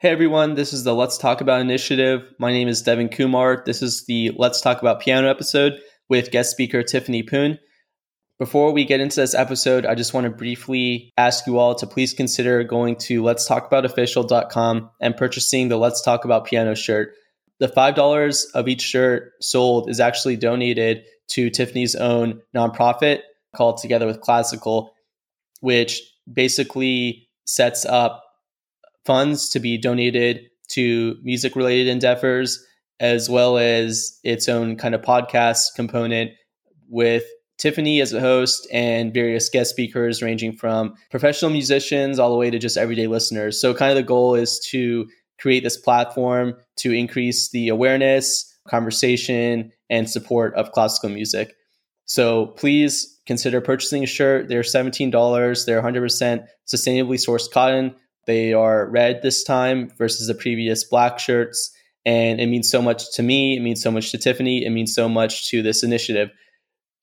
Hey everyone, this is the Let's Talk About initiative. My name is Devin Kumar. This is the Let's Talk About Piano episode with guest speaker Tiffany Poon. Before we get into this episode, I just want to briefly ask you all to please consider going to letstalkaboutofficial.com and purchasing the Let's Talk About Piano shirt. The $5 of each shirt sold is actually donated to Tiffany's own nonprofit called Together with Classical, which basically sets up funds to be donated to music related endeavors, as well as its own kind of podcast component with Tiffany as a host and various guest speakers ranging from professional musicians all the way to just everyday listeners. So, kind of the goal is to create this platform to increase the awareness, conversation, and support of classical music. So, please consider purchasing a shirt. They're $17. They're 100% sustainably sourced cotton. They are red this time versus the previous black shirts. And it means so much to me. It means so much to Tiffany. It means so much to this initiative.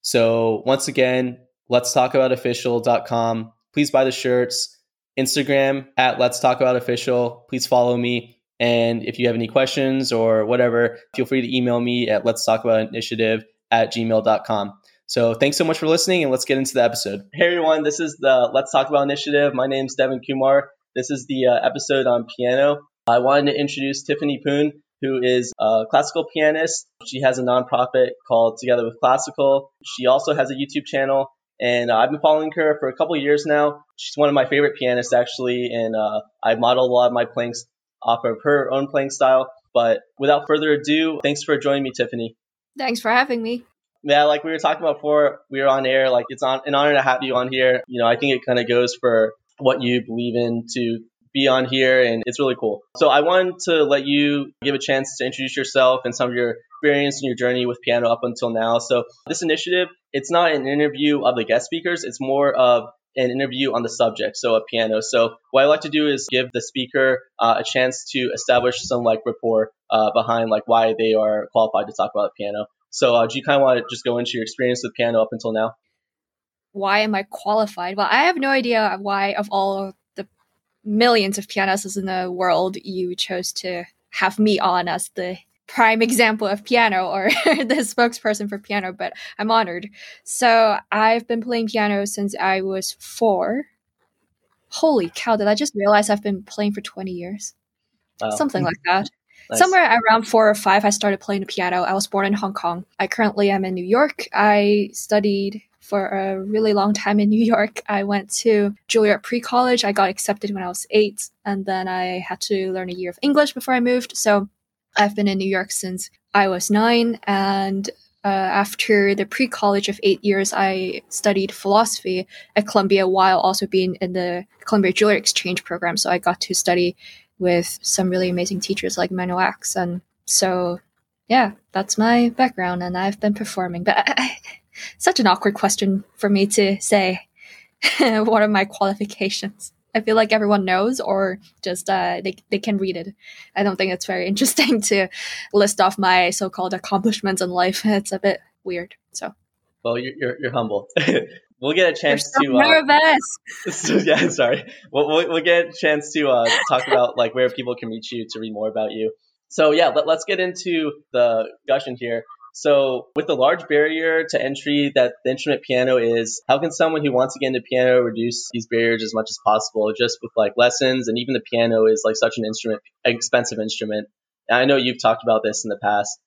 So once again, let's talk about official.com. Please buy the shirts. Instagram at let's talk about official. Please follow me. And if you have any questions or whatever, feel free to email me at let's talk about initiative at gmail.com. So thanks so much for listening and let's get into the episode. Hey everyone, this is the Let's Talk About Initiative. My name is Devin Kumar. This is the uh, episode on piano. I wanted to introduce Tiffany Poon who is a classical pianist. She has a nonprofit called Together with Classical. She also has a YouTube channel, and uh, I've been following her for a couple years now. She's one of my favorite pianists, actually, and uh, I modeled a lot of my playing off of her own playing style. But without further ado, thanks for joining me, Tiffany. Thanks for having me. Yeah, like we were talking about before we were on air, like it's on an honor to have you on here. You know, I think it kind of goes for what you believe in to be on here, and it's really cool. So I wanted to let you give a chance to introduce yourself and some of your experience and your journey with piano up until now. So this initiative, it's not an interview of the guest speakers; it's more of an interview on the subject, so a piano. So what I like to do is give the speaker uh, a chance to establish some like rapport uh, behind like why they are qualified to talk about piano. So uh, do you kind of want to just go into your experience with piano up until now? Why am I qualified? Well, I have no idea why of all the millions of pianists in the world, you chose to have me on as the prime example of piano or the spokesperson for piano, but I'm honored. So I've been playing piano since I was four. Holy cow, did I just realize I've been playing for 20 years? Wow. Something like that. Nice. Somewhere around four or five, I started playing the piano. I was born in Hong Kong. I currently am in New York. I studied for a really long time in New York. I went to Juilliard pre college. I got accepted when I was eight, and then I had to learn a year of English before I moved. So I've been in New York since I was nine. And uh, after the pre college of eight years, I studied philosophy at Columbia while also being in the Columbia Juilliard Exchange program. So I got to study with some really amazing teachers like Emanuel Ax. And so, yeah, that's my background. And I've been performing. But I, such an awkward question for me to say. what are my qualifications? I feel like everyone knows, or just uh, they they can read it. I don't think it's very interesting to list off my so-called accomplishments in life. It's a bit weird. So, well, you're you're, you're humble. we'll get a chance so to uh, nervous. Yeah, sorry. We'll, we'll, we'll get a chance to uh, talk about like where people can reach you to read more about you. So yeah, let, us get into the discussion here. So, with the large barrier to entry that the instrument piano is, how can someone who wants to get into piano reduce these barriers as much as possible just with like lessons? And even the piano is like such an instrument, expensive instrument. And I know you've talked about this in the past.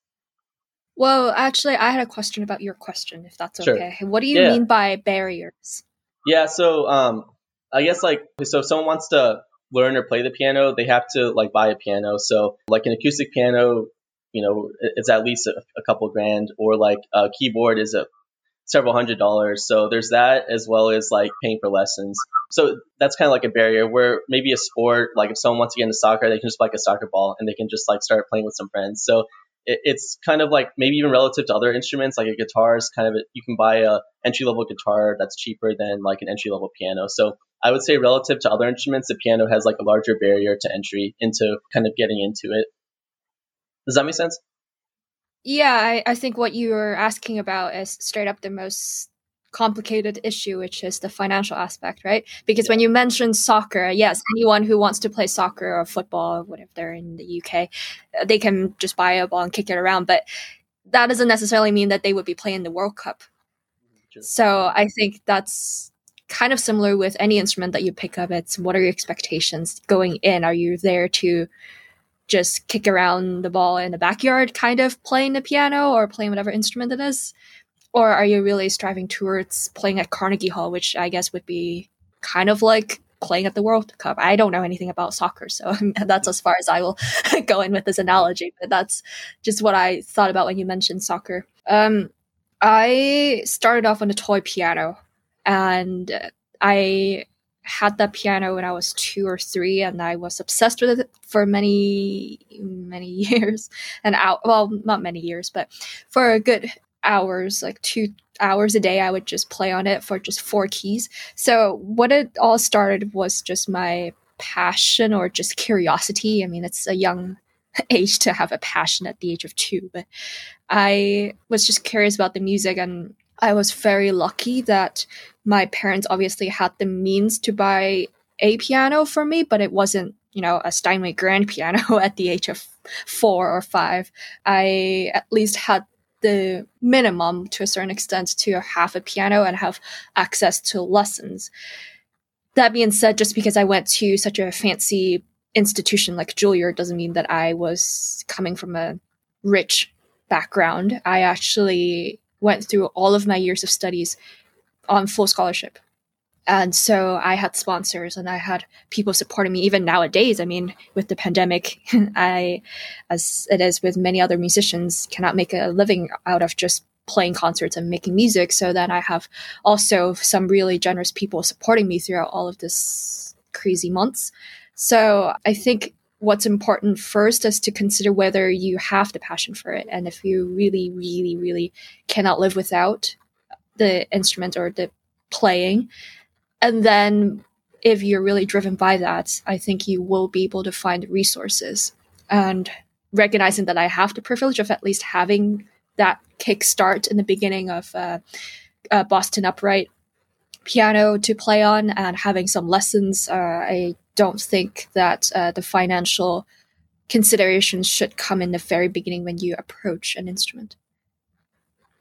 Well, actually, I had a question about your question, if that's okay. What do you yeah. mean by barriers? Yeah, so um, I guess like, so if someone wants to learn or play the piano, they have to like buy a piano. So, like an acoustic piano you know, it's at least a, a couple grand, or like a keyboard is a several hundred dollars. So there's that as well as like paying for lessons. So that's kind of like a barrier where maybe a sport, like if someone wants to get into soccer, they can just like a soccer ball and they can just like start playing with some friends. So it, it's kind of like maybe even relative to other instruments, like a guitar is kind of a, you can buy a entry level guitar that's cheaper than like an entry level piano. So I would say relative to other instruments, the piano has like a larger barrier to entry into kind of getting into it. Does that make sense? Yeah, I, I think what you were asking about is straight up the most complicated issue, which is the financial aspect, right? Because yeah. when you mention soccer, yes, anyone who wants to play soccer or football, or whatever they're in the UK, uh, they can just buy a ball and kick it around. But that doesn't necessarily mean that they would be playing the World Cup. So I think that's kind of similar with any instrument that you pick up. It's what are your expectations going in? Are you there to just kick around the ball in the backyard, kind of playing the piano or playing whatever instrument it is? Or are you really striving towards playing at Carnegie Hall, which I guess would be kind of like playing at the World Cup? I don't know anything about soccer, so that's as far as I will go in with this analogy. But that's just what I thought about when you mentioned soccer. Um, I started off on a toy piano, and I had that piano when I was two or three, and I was obsessed with it for many, many years. And out, well, not many years, but for a good hours, like two hours a day, I would just play on it for just four keys. So what it all started was just my passion or just curiosity. I mean, it's a young age to have a passion at the age of two, but I was just curious about the music and I was very lucky that my parents obviously had the means to buy a piano for me, but it wasn't, you know, a Steinway grand piano at the age of four or five. I at least had the minimum to a certain extent to have a piano and have access to lessons. That being said, just because I went to such a fancy institution like Juilliard doesn't mean that I was coming from a rich background. I actually went through all of my years of studies on full scholarship. And so I had sponsors and I had people supporting me even nowadays. I mean, with the pandemic, I, as it is with many other musicians, cannot make a living out of just playing concerts and making music. So then I have also some really generous people supporting me throughout all of this crazy months. So I think what's important first is to consider whether you have the passion for it and if you really really really cannot live without the instrument or the playing and then if you're really driven by that, I think you will be able to find resources. And recognizing that I have the privilege of at least having that kickstart in the beginning of uh, uh, Boston Upright piano to play on and having some lessons, uh, I don't think that uh, the financial considerations should come in the very beginning when you approach an instrument.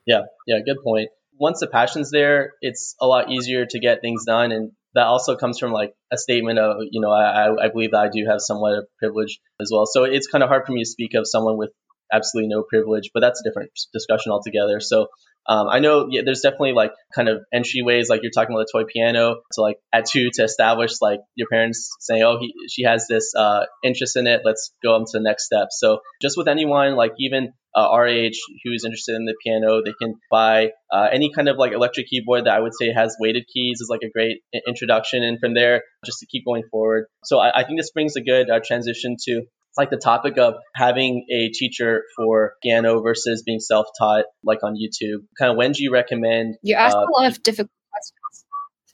Yeah, yeah, good point once the passion's there, it's a lot easier to get things done. And that also comes from like a statement of, you know, I, I believe that I do have somewhat of privilege as well. So it's kind of hard for me to speak of someone with absolutely no privilege, but that's a different discussion altogether. So um, I know yeah, there's definitely like kind of entryways, like you're talking about the toy piano, to like at two to establish like your parents saying, oh, he, she has this uh, interest in it. Let's go on to the next step. So just with anyone, like even uh, our age who's interested in the piano, they can buy uh, any kind of like electric keyboard that I would say has weighted keys is like a great introduction. And from there, just to keep going forward. So I, I think this brings a good uh, transition to like the topic of having a teacher for piano versus being self-taught, like on YouTube. Kind of when do you recommend? You ask uh, a lot of difficult questions.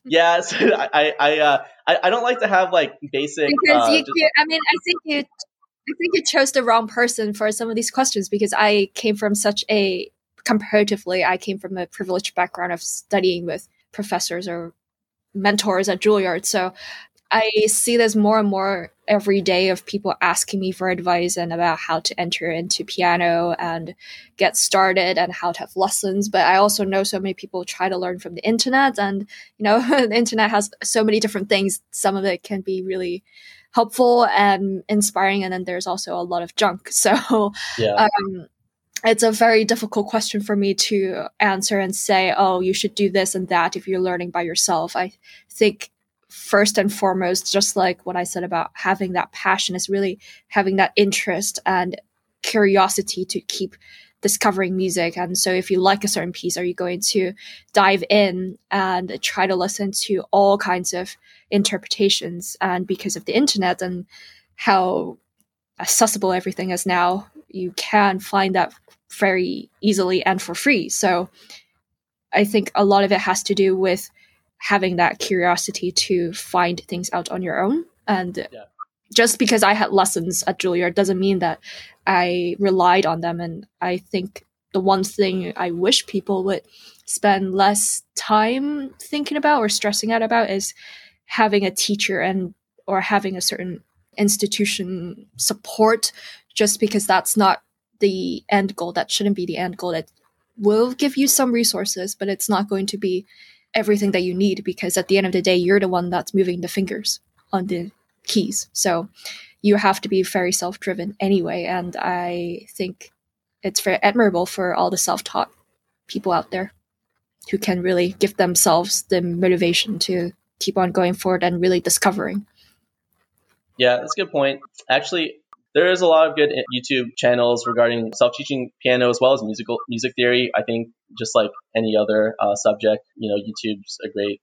Yes, I I, uh, I, I don't like to have like basic. Because uh, you, just, I mean, I think you, I think you chose the wrong person for some of these questions because I came from such a comparatively, I came from a privileged background of studying with professors or mentors at Juilliard. So I see this more and more every day of people asking me for advice and about how to enter into piano and get started and how to have lessons. But I also know so many people try to learn from the internet, and you know, the internet has so many different things. Some of it can be really helpful and inspiring, and then there's also a lot of junk. So, yeah. Um, it's a very difficult question for me to answer and say, oh, you should do this and that if you're learning by yourself. I think first and foremost, just like what I said about having that passion, is really having that interest and curiosity to keep discovering music. And so, if you like a certain piece, are you going to dive in and try to listen to all kinds of interpretations? And because of the internet and how accessible everything is now, you can find that very easily and for free. So, I think a lot of it has to do with having that curiosity to find things out on your own. And yeah. just because I had lessons at Juilliard doesn't mean that I relied on them. And I think the one thing I wish people would spend less time thinking about or stressing out about is having a teacher and or having a certain institution support just because that's not the end goal that shouldn't be the end goal that will give you some resources but it's not going to be everything that you need because at the end of the day you're the one that's moving the fingers on the keys so you have to be very self-driven anyway and i think it's very admirable for all the self-taught people out there who can really give themselves the motivation to keep on going forward and really discovering. Yeah, that's a good point. Actually, there is a lot of good YouTube channels regarding self-teaching piano as well as musical music theory. I think just like any other uh, subject, you know, YouTube's a great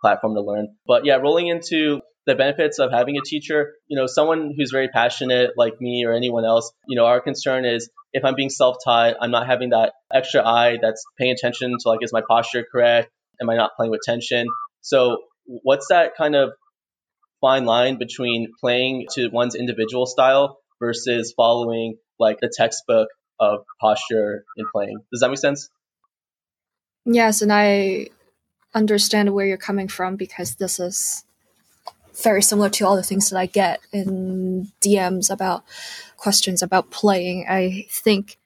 platform to learn. But yeah, rolling into the benefits of having a teacher, you know, someone who's very passionate like me or anyone else, you know, our concern is if I'm being self-taught, I'm not having that extra eye that's paying attention to like, is my posture correct? Am I not playing with tension? So what's that kind of fine line between playing to one's individual style versus following like the textbook of posture in playing? Does that make sense? Yes, and I understand where you're coming from because this is very similar to all the things that I get in DMs about questions about playing. I think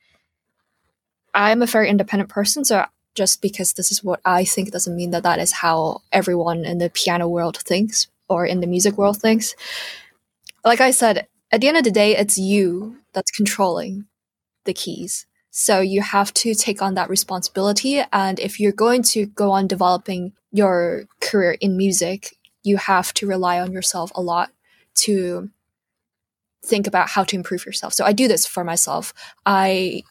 I'm a very independent person, so just because this is what I think doesn't mean that that is how everyone in the piano world thinks or in the music world thinks. Like I said, at the end of the day, it's you that's controlling the keys. So you have to take on that responsibility. And if you're going to go on developing your career in music, you have to rely on yourself a lot to think about how to improve yourself. So I do this for myself. I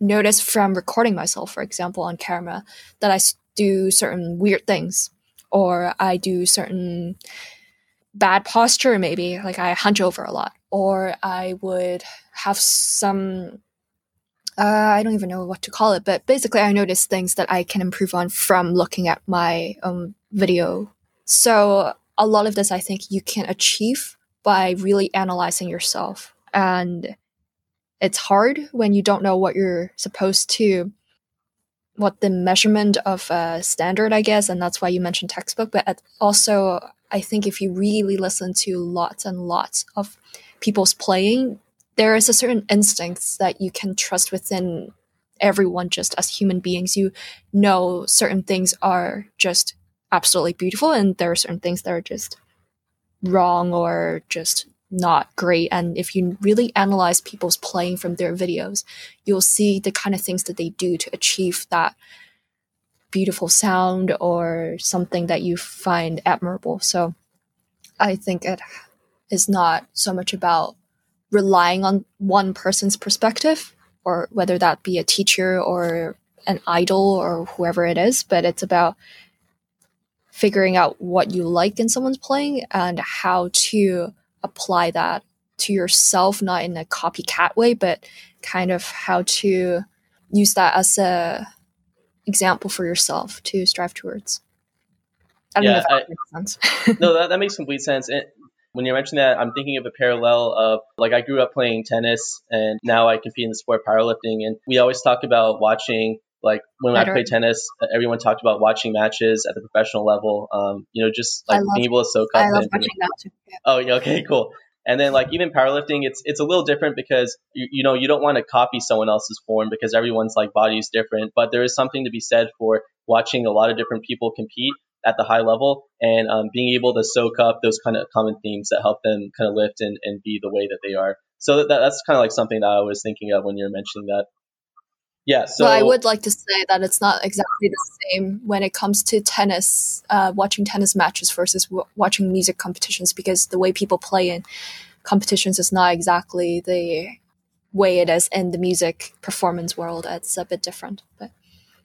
notice from recording myself, for example, on camera, that I do certain weird things or I do certain bad posture, maybe like I hunch over a lot, or I would have some. Uh, I don't even know what to call it, but basically, I notice things that I can improve on from looking at my own video so a lot of this, I think you can achieve by really analyzing yourself. And it's hard when you don't know what you're supposed to, what the measurement of a standard, I guess. And that's why you mentioned textbook. But also, I think if you really listen to lots and lots of people's playing, there is a certain instincts that you can trust within everyone just as human beings. You know certain things are just absolutely beautiful and there are certain things that are just wrong or just not great and if you really analyze people's playing from their videos you'll see the kind of things that they do to achieve that beautiful sound or something that you find admirable so i think it is not so much about relying on one person's perspective or whether that be a teacher or an idol or whoever it is but it's about figuring out what you like in someone's playing and how to apply that to yourself, not in a copycat way, but kind of how to use that as a example for yourself to strive towards. I don't yeah, know if that I, makes sense. no, that, that makes complete sense. And when you're mentioning that, I'm thinking of a parallel of like I grew up playing tennis and now I compete in the sport powerlifting. And we always talk about watching like when I played tennis, everyone talked about watching matches at the professional level. Um, you know, just like being able to soak up. I love watching that too. Yeah. Oh, yeah, okay, cool. And then like even powerlifting, it's it's a little different because you, you know you don't want to copy someone else's form because everyone's like body is different. But there is something to be said for watching a lot of different people compete at the high level and um, being able to soak up those kind of common themes that help them kind of lift and, and be the way that they are. So that, that's kind of like something that I was thinking of when you're mentioning that. Yeah. So well, I would like to say that it's not exactly the same when it comes to tennis, uh, watching tennis matches versus w- watching music competitions, because the way people play in competitions is not exactly the way it is in the music performance world. It's a bit different, but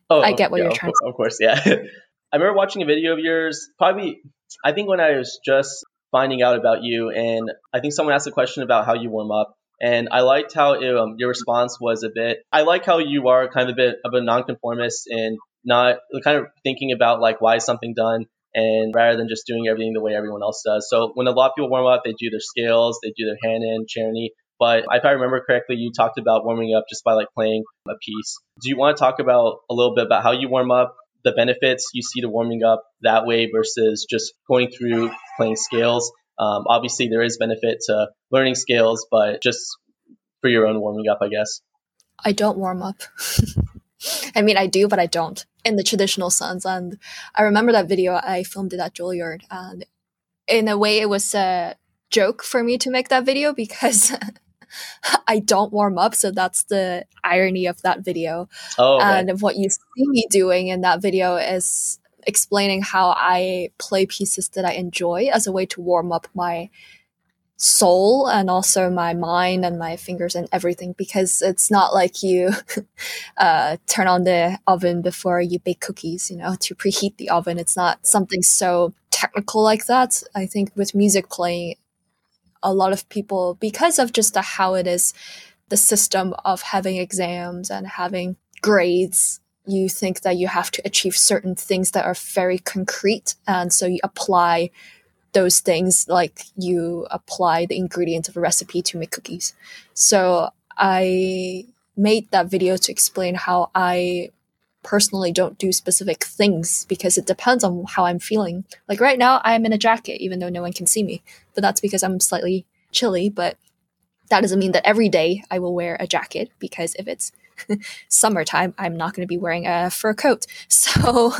oh, I get what yeah, you're trying. To say. Of course, yeah. I remember watching a video of yours, probably, I think when I was just finding out about you, and I think someone asked a question about how you warm up. And I liked how it, um, your response was a bit. I like how you are kind of a bit of a nonconformist and not kind of thinking about like why is something done, and rather than just doing everything the way everyone else does. So when a lot of people warm up, they do their scales, they do their Hanon, Czerny. But if I remember correctly, you talked about warming up just by like playing a piece. Do you want to talk about a little bit about how you warm up, the benefits you see to warming up that way versus just going through playing scales? Um, obviously, there is benefit to learning scales, but just for your own warming up, I guess. I don't warm up. I mean, I do, but I don't in the traditional sense. And I remember that video I filmed it at Juilliard, and in a way, it was a joke for me to make that video because I don't warm up. So that's the irony of that video. Oh. And what you see me doing in that video is explaining how I play pieces that I enjoy as a way to warm up my soul and also my mind and my fingers and everything because it's not like you uh, turn on the oven before you bake cookies you know to preheat the oven it's not something so technical like that i think with music playing a lot of people because of just the, how it is the system of having exams and having grades you think that you have to achieve certain things that are very concrete and so you apply those things like you apply the ingredients of a recipe to make cookies. So I made that video to explain how I personally don't do specific things because it depends on how I'm feeling. Like right now, I'm in a jacket, even though no one can see me, but that's because I'm slightly chilly. But that doesn't mean that every day I will wear a jacket because if it's summertime, I'm not going to be wearing a fur coat. So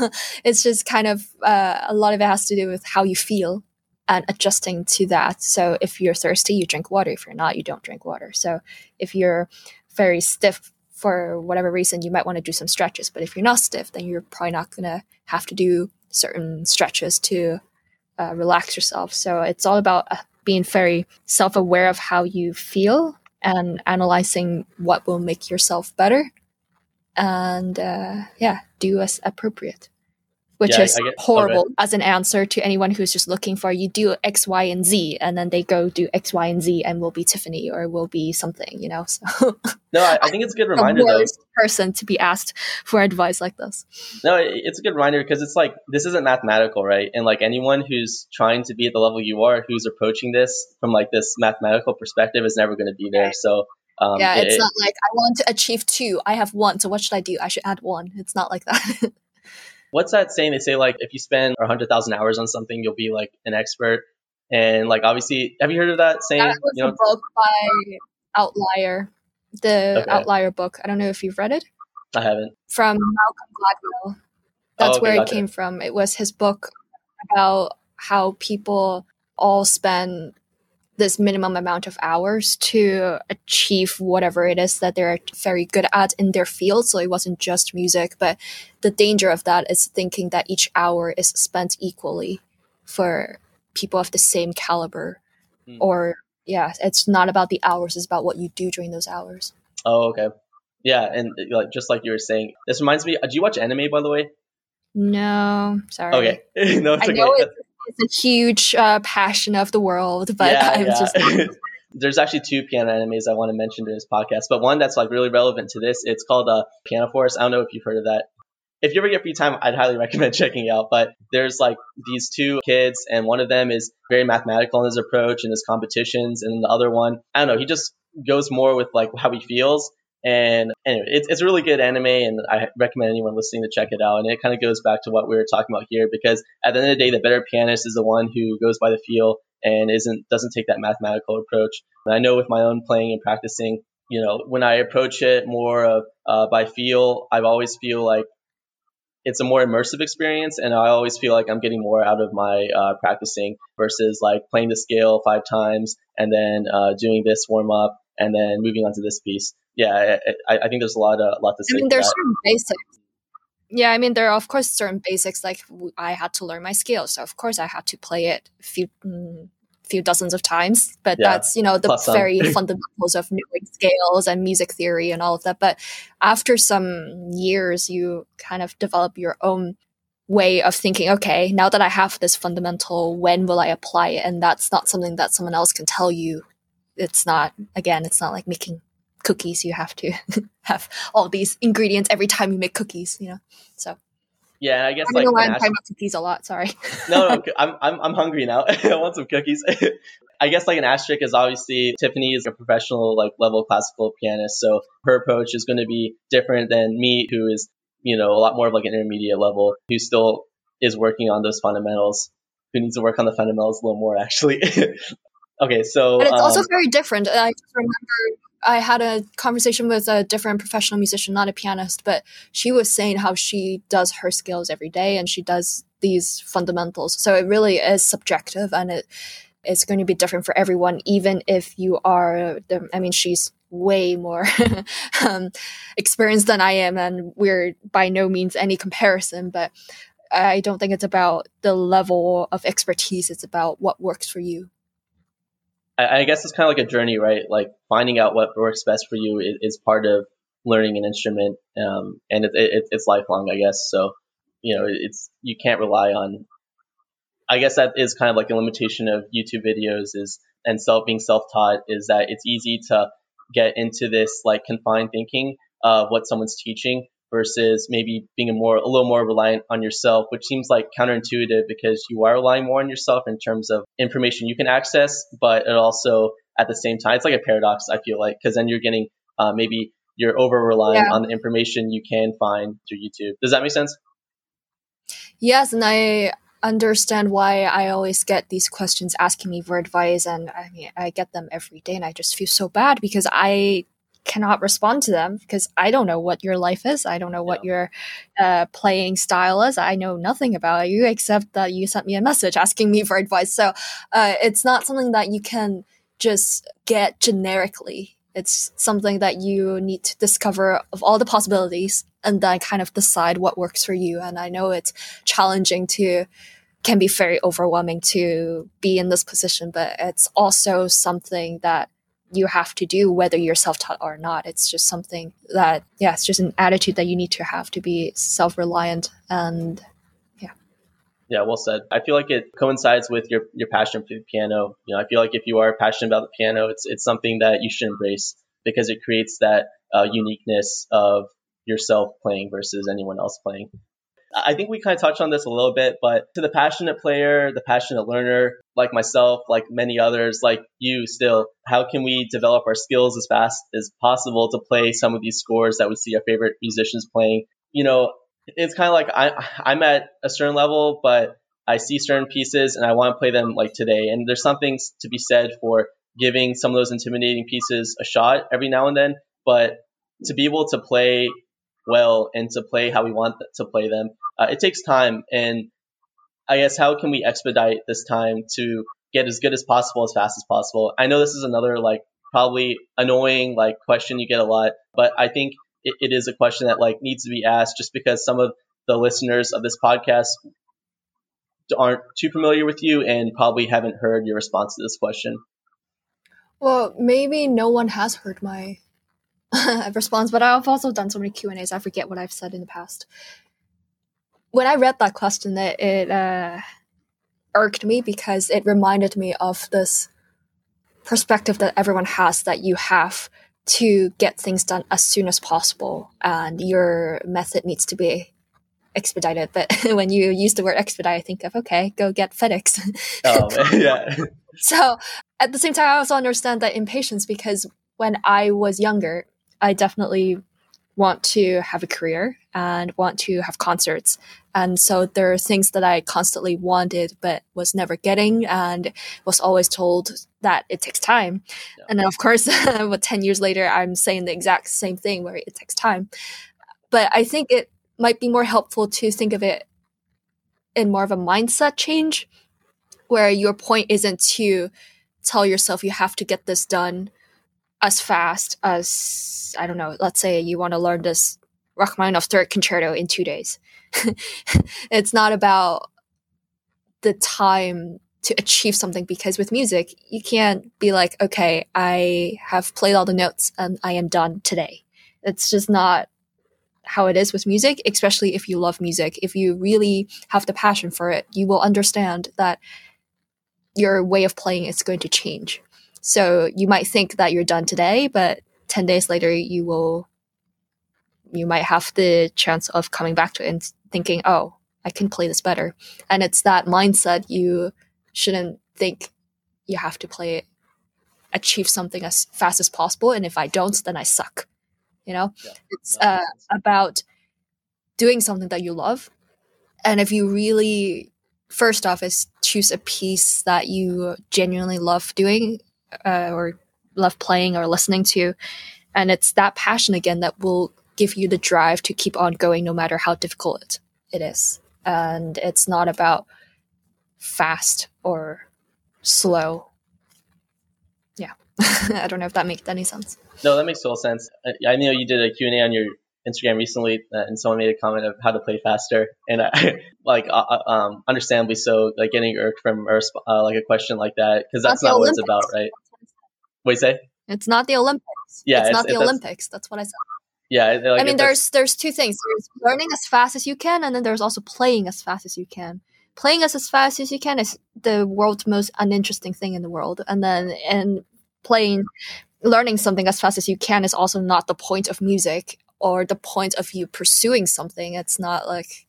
it's just kind of uh, a lot of it has to do with how you feel and adjusting to that. So if you're thirsty, you drink water. If you're not, you don't drink water. So if you're very stiff for whatever reason, you might want to do some stretches. But if you're not stiff, then you're probably not going to have to do certain stretches to uh, relax yourself. So it's all about uh, being very self aware of how you feel and analyzing what will make yourself better. And uh, yeah, do as appropriate which yeah, is get, horrible as an answer to anyone who's just looking for you do X, Y, and Z, and then they go do X, Y, and Z, and will be Tiffany or will be something, you know. So no, I, I think it's a good reminder though. Person to be asked for advice like this. No, it's a good reminder because it's like this isn't mathematical, right? And like anyone who's trying to be at the level you are, who's approaching this from like this mathematical perspective, is never going to be there. So. Um, yeah, it's not like I want to achieve two. I have one, so what should I do? I should add one. It's not like that. What's that saying? They say like if you spend 100,000 hours on something, you'll be like an expert. And like obviously, have you heard of that saying? That was you know, a book by Outlier, the okay. Outlier book. I don't know if you've read it. I haven't. From Malcolm Gladwell. Oh, That's oh, okay, where it gotcha. came from. It was his book about how people all spend this minimum amount of hours to achieve whatever it is that they're very good at in their field. So it wasn't just music, but the danger of that is thinking that each hour is spent equally for people of the same caliber. Mm. Or, yeah, it's not about the hours, it's about what you do during those hours. Oh, okay. Yeah, and like just like you were saying, this reminds me. Do you watch anime, by the way? No, sorry. Okay, no, it's I okay. Know it's, it's a huge uh, passion of the world, but yeah, I'm yeah. just. There's actually two piano animes I want to mention in this podcast, but one that's like really relevant to this. It's called uh, Piano Forest. I don't know if you've heard of that. If you ever get free time, I'd highly recommend checking out. But there's like these two kids, and one of them is very mathematical in his approach and his competitions, and the other one, I don't know, he just goes more with like how he feels and anyway, it's, it's a really good anime, and I recommend anyone listening to check it out. And it kind of goes back to what we were talking about here, because at the end of the day, the better pianist is the one who goes by the feel and isn't doesn't take that mathematical approach. And I know with my own playing and practicing, you know, when I approach it more of uh, by feel, I've always feel like it's a more immersive experience, and I always feel like I'm getting more out of my uh, practicing versus like playing the scale five times and then uh, doing this warm up and then moving on to this piece yeah, I, I, think there's a lot, of, a lot to say. I mean, there's certain basics. Yeah, I mean, there are of course certain basics. Like I had to learn my scales, so of course I had to play it a few mm, few dozens of times. But yeah, that's you know the very fundamentals of knowing scales and music theory and all of that. But after some years, you kind of develop your own way of thinking. Okay, now that I have this fundamental, when will I apply it? And that's not something that someone else can tell you. It's not again. It's not like making cookies you have to have all these ingredients every time you make cookies you know so yeah i guess I like know why i'm talking about cookies a lot sorry no no i'm i'm, I'm hungry now i want some cookies I guess like an asterisk is obviously Tiffany is a professional like level classical pianist, so her approach is going to be different than me, who is you know a lot more of like an intermediate level, who still is working on those fundamentals, who needs to work on the fundamentals a little more actually. okay, so but it's um, also very different. I just remember I had a conversation with a different professional musician, not a pianist, but she was saying how she does her skills every day and she does these fundamentals. So it really is subjective and it it's going to be different for everyone, even if you are, the, I mean, she's way more um, experienced than I am, and we're by no means any comparison, but I don't think it's about the level of expertise, it's about what works for you. I, guess it's kind of like a journey, right? Like finding out what works best for you is, is part of learning an instrument, um, and it, it, it's lifelong, I guess. So, you know, it's you can't rely on I guess that is kind of like a limitation of YouTube videos is and self being self taught is that it's easy to get into this like confined thinking of what someone's teaching versus maybe being a more a little more reliant on yourself, which seems like counterintuitive because you are relying more on yourself in terms of information you can access, but it also at the same time it's like a paradox. I feel like because then you're getting uh, maybe you're over relying yeah. on the information you can find through YouTube. Does that make sense? Yes, and I understand why I always get these questions asking me for advice, and I mean, I get them every day, and I just feel so bad because I cannot respond to them because I don't know what your life is. I don't know what yeah. your uh, playing style is. I know nothing about you except that you sent me a message asking me for advice. So uh, it's not something that you can just get generically. It's something that you need to discover of all the possibilities and then kind of decide what works for you. And I know it's challenging to, can be very overwhelming to be in this position, but it's also something that you have to do whether you're self-taught or not. It's just something that yeah it's just an attitude that you need to have to be self-reliant and yeah. Yeah well said. I feel like it coincides with your your passion for the piano. You know i feel like if you are passionate about the piano it's it's something that you should embrace because it creates that uh, uniqueness of yourself playing versus anyone else playing. I think we kind of touched on this a little bit, but to the passionate player, the passionate learner, like myself, like many others, like you still, how can we develop our skills as fast as possible to play some of these scores that we see our favorite musicians playing? You know, it's kind of like I, I'm at a certain level, but I see certain pieces and I want to play them like today. And there's something to be said for giving some of those intimidating pieces a shot every now and then, but to be able to play well and to play how we want to play them. Uh, it takes time, and I guess how can we expedite this time to get as good as possible as fast as possible? I know this is another like probably annoying like question you get a lot, but I think it, it is a question that like needs to be asked just because some of the listeners of this podcast aren't too familiar with you and probably haven't heard your response to this question. Well, maybe no one has heard my response, but I've also done so many Q and A's. I forget what I've said in the past. When I read that question, it, it uh, irked me because it reminded me of this perspective that everyone has that you have to get things done as soon as possible, and your method needs to be expedited. But when you use the word expedite, I think of okay, go get FedEx. oh yeah. so at the same time, I also understand that impatience because when I was younger, I definitely want to have a career and want to have concerts. And so there are things that I constantly wanted but was never getting and was always told that it takes time. Yeah. And then of course, what 10 years later, I'm saying the exact same thing where it takes time. But I think it might be more helpful to think of it in more of a mindset change where your point isn't to tell yourself you have to get this done as fast as I don't know. Let's say you want to learn this Rachmaninoff third concerto in two days. it's not about the time to achieve something because with music you can't be like okay i have played all the notes and i am done today it's just not how it is with music especially if you love music if you really have the passion for it you will understand that your way of playing is going to change so you might think that you're done today, but 10 days later, you will, you might have the chance of coming back to it and thinking, oh, I can play this better. And it's that mindset you shouldn't think you have to play it, achieve something as fast as possible. And if I don't, then I suck. You know, Yeah, it's uh, about doing something that you love. And if you really, first off, is choose a piece that you genuinely love doing uh, or love playing or listening to. And it's that passion again that will give you the drive to keep on going no matter how difficult it, is. And it's not about fast or slow. Yeah. I don't know if that makes any sense. No, that makes total sense. I, I know you did a Q&A on your Instagram recently, uh, and someone made a comment of how to play faster, and I, like, uh, uh, um, understandably so, like getting irked from uh, like a question like that because that's Not not what it's about, right? What do you say? It's not the Olympics. Yeah, it's, it's- not the it- Olympics. That's what I said. Yeah, it- like, I mean, there's there's two things. There's learning as fast as you can, and then there's also playing as fast as you can. Playing as as fast as you can is the world's most uninteresting thing in the world, and then and playing, learning something as fast as you can is also not the point of music or the point of you pursuing something. It's not like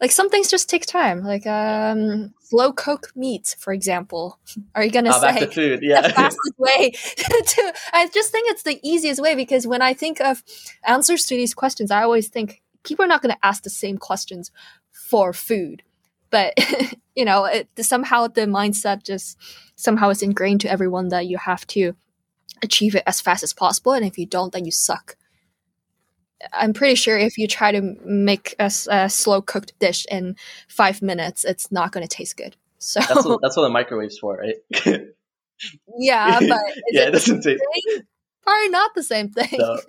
like some things just take time. Like um, slow cook meat, for example. Are you gonna back say to food. the fastest way to i just think it's the easiest way because when i think of answers to these questions i always think people are not to ask the same questions for food but you know it, somehow the mindset just somehow is ingrained to everyone that you have to achieve it as fast as possible and if you don't then you suck i'm pretty sure if you try to make a slow cooked dish in five minutes it's not going to taste good so that's what, that's what the microwave's for, right? yeah but yeah, it doesn't taste. thing? Probably not the same thing. So,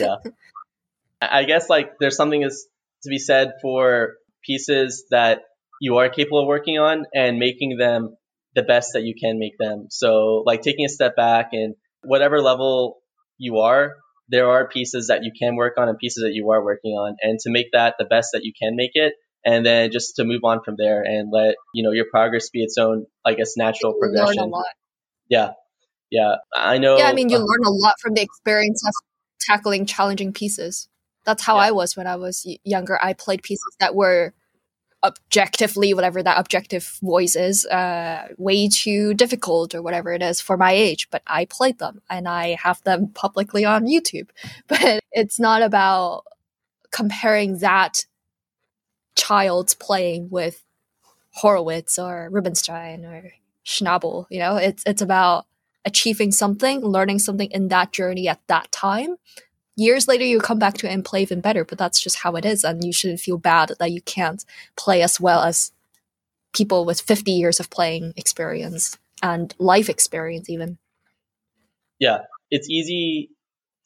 yeah. I I guess like there's something is to be said for pieces that you are capable of working on and making them the best that you can make them. So like taking a step back and whatever level you are, there are pieces that you can work on and pieces that you are working on and to make that the best that you can make it and then just to move on from there and let, you know, your progress be its own, I guess, natural You learn a progression. Yeah. Yeah. I know. Yeah, I mean, you uh, learn a lot from the experience of tackling challenging pieces. That's how Yeah. I was when I was younger. I played pieces that were objectively, whatever that objective voice is, uh, way too difficult or whatever it is for my age. But I played them and I have them publicly on YouTube. But it's not about comparing that child's playing with Horowitz or Rubinstein or Schnabel. You know, it's it's about achieving something, learning something in that journey at that time. Years later, you come back to it and play even better, but that's just how it is. And you shouldn't feel bad that you can't play as well as people with 50 years of playing experience and life experience, even. yeah, it's easy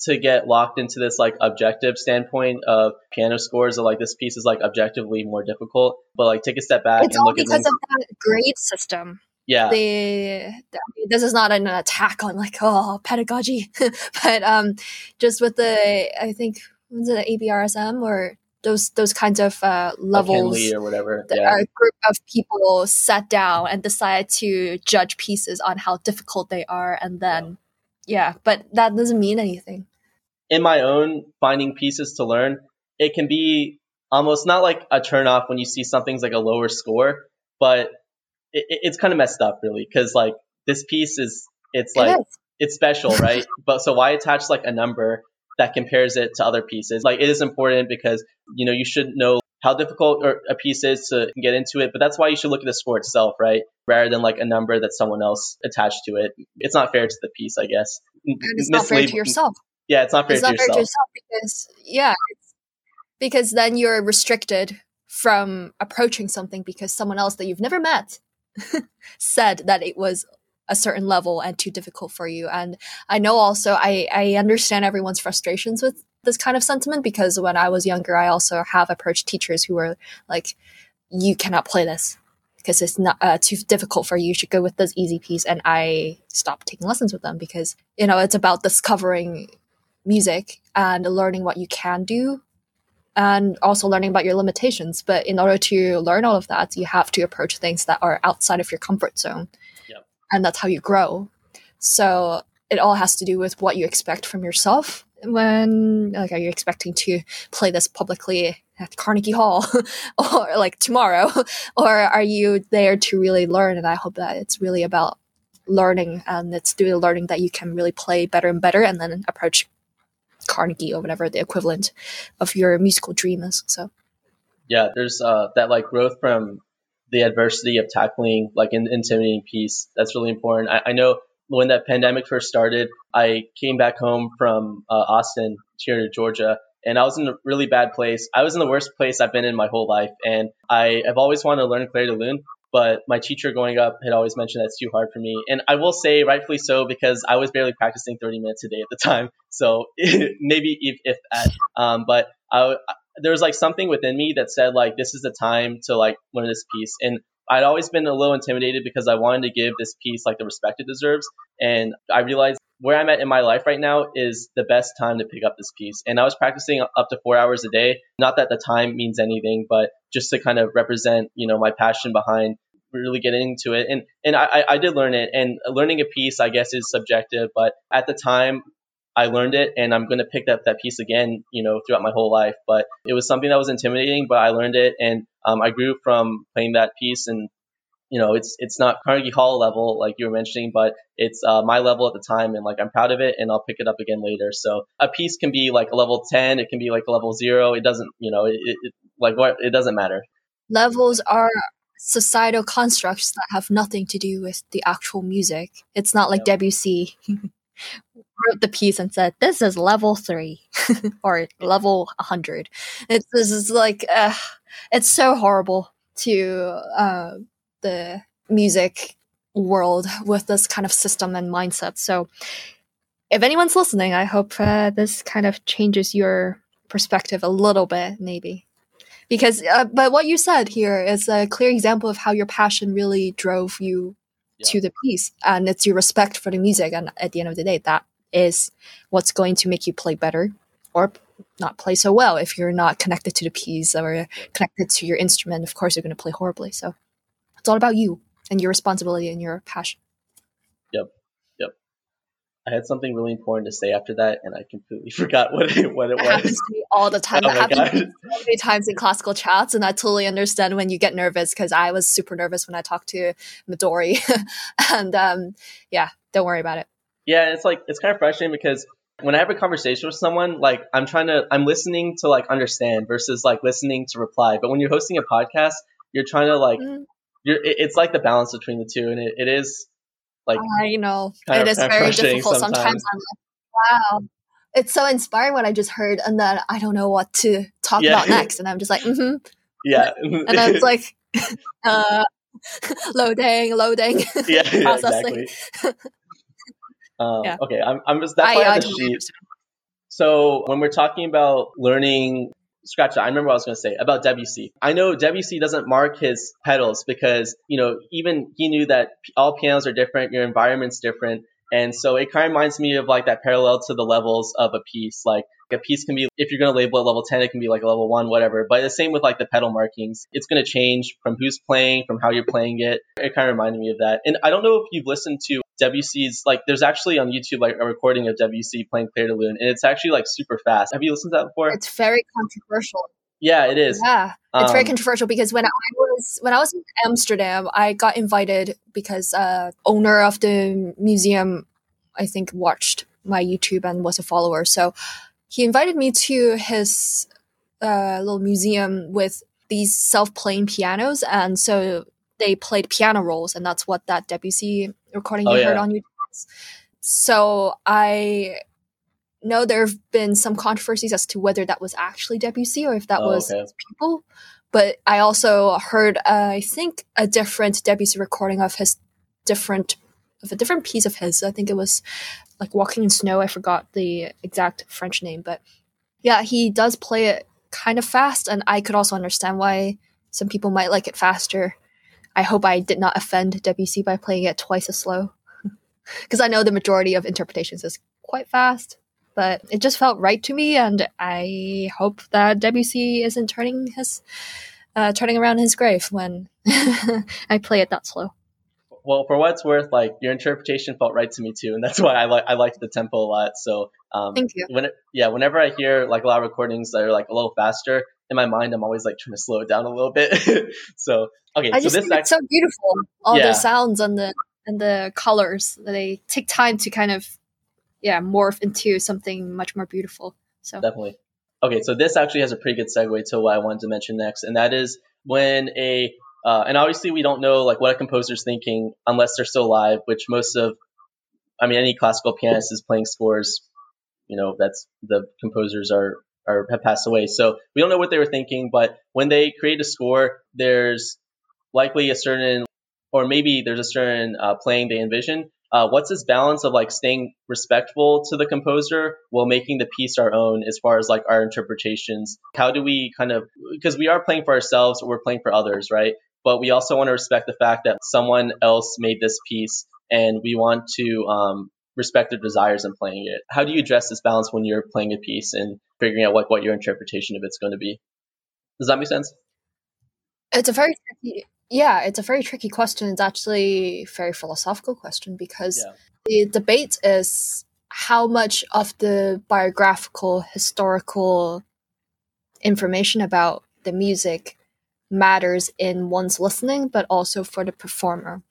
to get locked into this like objective standpoint of piano scores or like this piece is like objectively more difficult. But like take a step back It's and all look at because of that grade system. Yeah, the, the- this is not an attack on like oh pedagogy but um just with the i think was it abrsm or those those kinds of uh levels or whatever. that Yeah, a group of people sat down and decided to judge pieces on how difficult they are and then yeah but that doesn't mean anything. In my own finding pieces to learn, it can be almost not like a turn off when you see something's like a lower score, but it, it- it's kind of messed up really because like this piece is it's like it's special, right? but so why attach like a number that compares it to other pieces? Like it is important because you know you should know how difficult a piece is to get into it, but that's why you should look at the score itself, right? Rather than like a number that someone else attached to it. It's not fair to the piece, I guess. and it's not fair to yourself Yeah, it's not fair to yourself. it's to not fair to yourself because yeah because then you're restricted from approaching something because someone else that you've never met said that it was a certain level and too difficult for you and i know also i i understand everyone's frustrations with this kind of sentiment because when i was younger i also have approached teachers who were like you cannot play this because it's not uh, too difficult for you. You should go with this easy piece. And I stopped taking lessons with them because you know it's about discovering music and learning what you can do and also learning about your limitations. But in order to learn all of that, you have to approach things that are outside of your comfort zone. Yep. And that's how you grow. So it all has to do with what you expect from yourself. When like are you expecting to play this publicly at Carnegie Hall or like tomorrow? or are you there to really learn? And I hope that it's really about learning, and it's through the learning that you can really play better and better, and then approach Carnegie or whatever the equivalent of your musical dream is. So, yeah, there's uh, that like growth from the adversity of tackling like an intimidating piece. That's really important. I, I know when that pandemic first started, I came back home from uh, Austin here to Georgia, and I was in a really bad place. I was in the worst place I've been in my whole life, and I have always wanted to learn Clair de Lune, but my teacher growing up had always mentioned that's too hard for me. And I will say, rightfully so, because I was barely practicing 30 minutes a day at the time. So maybe if, if um, but I, there was like something within me that said like, this is the time to like learn this piece. And I'd always been a little intimidated because I wanted to give this piece like the respect it deserves. And I realized where I'm at in my life right now is the best time to pick up this piece. And I was practicing up to four hours a day. Not that the time means anything, but just to kind of represent, you know, my passion behind really getting into it. And and I, I did learn it. And learning a piece, I guess, is subjective. But at the time, I learned it, and I'm going to pick up that piece again, you know, throughout my whole life. But it was something that was intimidating, but I learned it, and um, I grew from playing that piece and you know, it's it's not Carnegie Hall level like you were mentioning, but it's uh, my level at the time, and like I'm proud of it, and I'll pick it up again later. So a piece can be like a level ten, it can be like a level zero. It doesn't, you know, it, it like what it doesn't matter. Levels are societal constructs that have nothing to do with the actual music. It's not like yeah. Debussy wrote the piece and said, "This is level three or level hundred. It's this is like, uh, it's so horrible to uh, the music world with this kind of system and mindset. So, if anyone's listening, I hope uh, this kind of changes your perspective a little bit, maybe. Because, uh, but what you said here is a clear example of how your passion really drove you yeah. to the piece, and it's your respect for the music. And at the end of the day, that is what's going to make you play better or not play so well. If you're not connected to the piece or connected to your instrument, of course, you're going to play horribly. So, it's all about you and your responsibility and your passion. Yep. Yep. I had something really important to say after that, and I completely forgot what it, what it was. happens to me all the time. Oh that happens so many times in classical chats, and I totally understand when you get nervous because I was super nervous when I talked to Midori. and um, yeah, don't worry about it. Yeah, it's like it's kind of frustrating because when I have a conversation with someone, like I'm trying to, I'm listening to like understand versus like listening to reply. But when you're hosting a podcast, you're trying to like mm you're, it's like the balance between the two, and it, it is like you know it is very difficult sometimes. sometimes. I'm like, wow, it's so inspiring what I just heard, and then I don't know what to talk yeah. about next, and I'm just like, mm-hmm. yeah, and then it's like, uh, loading, loading, yeah, processing. Exactly. Um, yeah. Okay, I'm, I'm just that part I, of the sheet. So when we're talking about learning scratch that. I remember what I was going to say about Debussy. I know Debussy doesn't mark his pedals because, you know, even he knew that all pianos are different, your environment's different. And so it kind of reminds me of like that parallel to the levels of a piece. Like a piece can be, if you're going to label it level 10, it can be like a level one, whatever. But the same with like the pedal markings. It's going to change from who's playing, from how you're playing it. It kind of reminded me of that. And I don't know if you've listened to Debussy's, like, there's actually on YouTube like a recording of Debussy playing Clair de Lune, and it's actually like super fast. Have you listened to that before? It's very controversial. Yeah, it is. Yeah, it's um, very controversial because when I was when I was in Amsterdam, I got invited because uh, owner of the museum, I think, watched my YouTube and was a follower. So he invited me to his uh, little museum with these self-playing pianos, and so they played piano rolls, and that's what that Debussy recording oh, you yeah. heard on YouTube. So I know there have been some controversies as to whether that was actually Debussy or if that oh, was okay. people. But I also heard, uh, I think, a different Debussy recording of his different of a different piece of his. I think it was like Walking in Snow. I forgot the exact French name, but yeah, he does play it kind of fast, and I could also understand why some people might like it faster. I hope I did not offend Debussy by playing it twice as slow. Because I know the majority of interpretations is quite fast, but it just felt right to me, and I hope that Debussy isn't turning his uh, turning around his grave when I play it that slow. Well, for what it's worth, like your interpretation felt right to me too, and that's why I like I liked the tempo a lot. So um, thank you. When it, yeah, whenever I hear like a lot of recordings that are like a little faster, in my mind, I'm always like trying to slow it down a little bit. so okay, I so just think it's so beautiful. All yeah. the sounds and the and the colors they take time to kind of yeah morph into something much more beautiful so definitely okay so this actually has a pretty good segue to what i wanted to mention next and that is when a uh, and obviously we don't know like what a composer's thinking unless they're still alive which most of i mean any classical pianist is playing scores you know that's the composers are or have passed away so we don't know what they were thinking but when they create a score there's likely a certain or maybe there's a certain uh, playing they envision. Uh, what's this balance of like staying respectful to the composer while making the piece our own as far as like our interpretations? How do we kind of, because we are playing for ourselves, or we're playing for others, right? But we also want to respect the fact that someone else made this piece and we want to um, respect their desires in playing it. How do you address this balance when you're playing a piece and figuring out what, what your interpretation of it's going to be? Does that make sense? It's a very tricky yeah, it's a very tricky question. It's actually a very philosophical question because yeah. the debate is how much of the biographical, historical information about the music matters in one's listening, but also for the performer.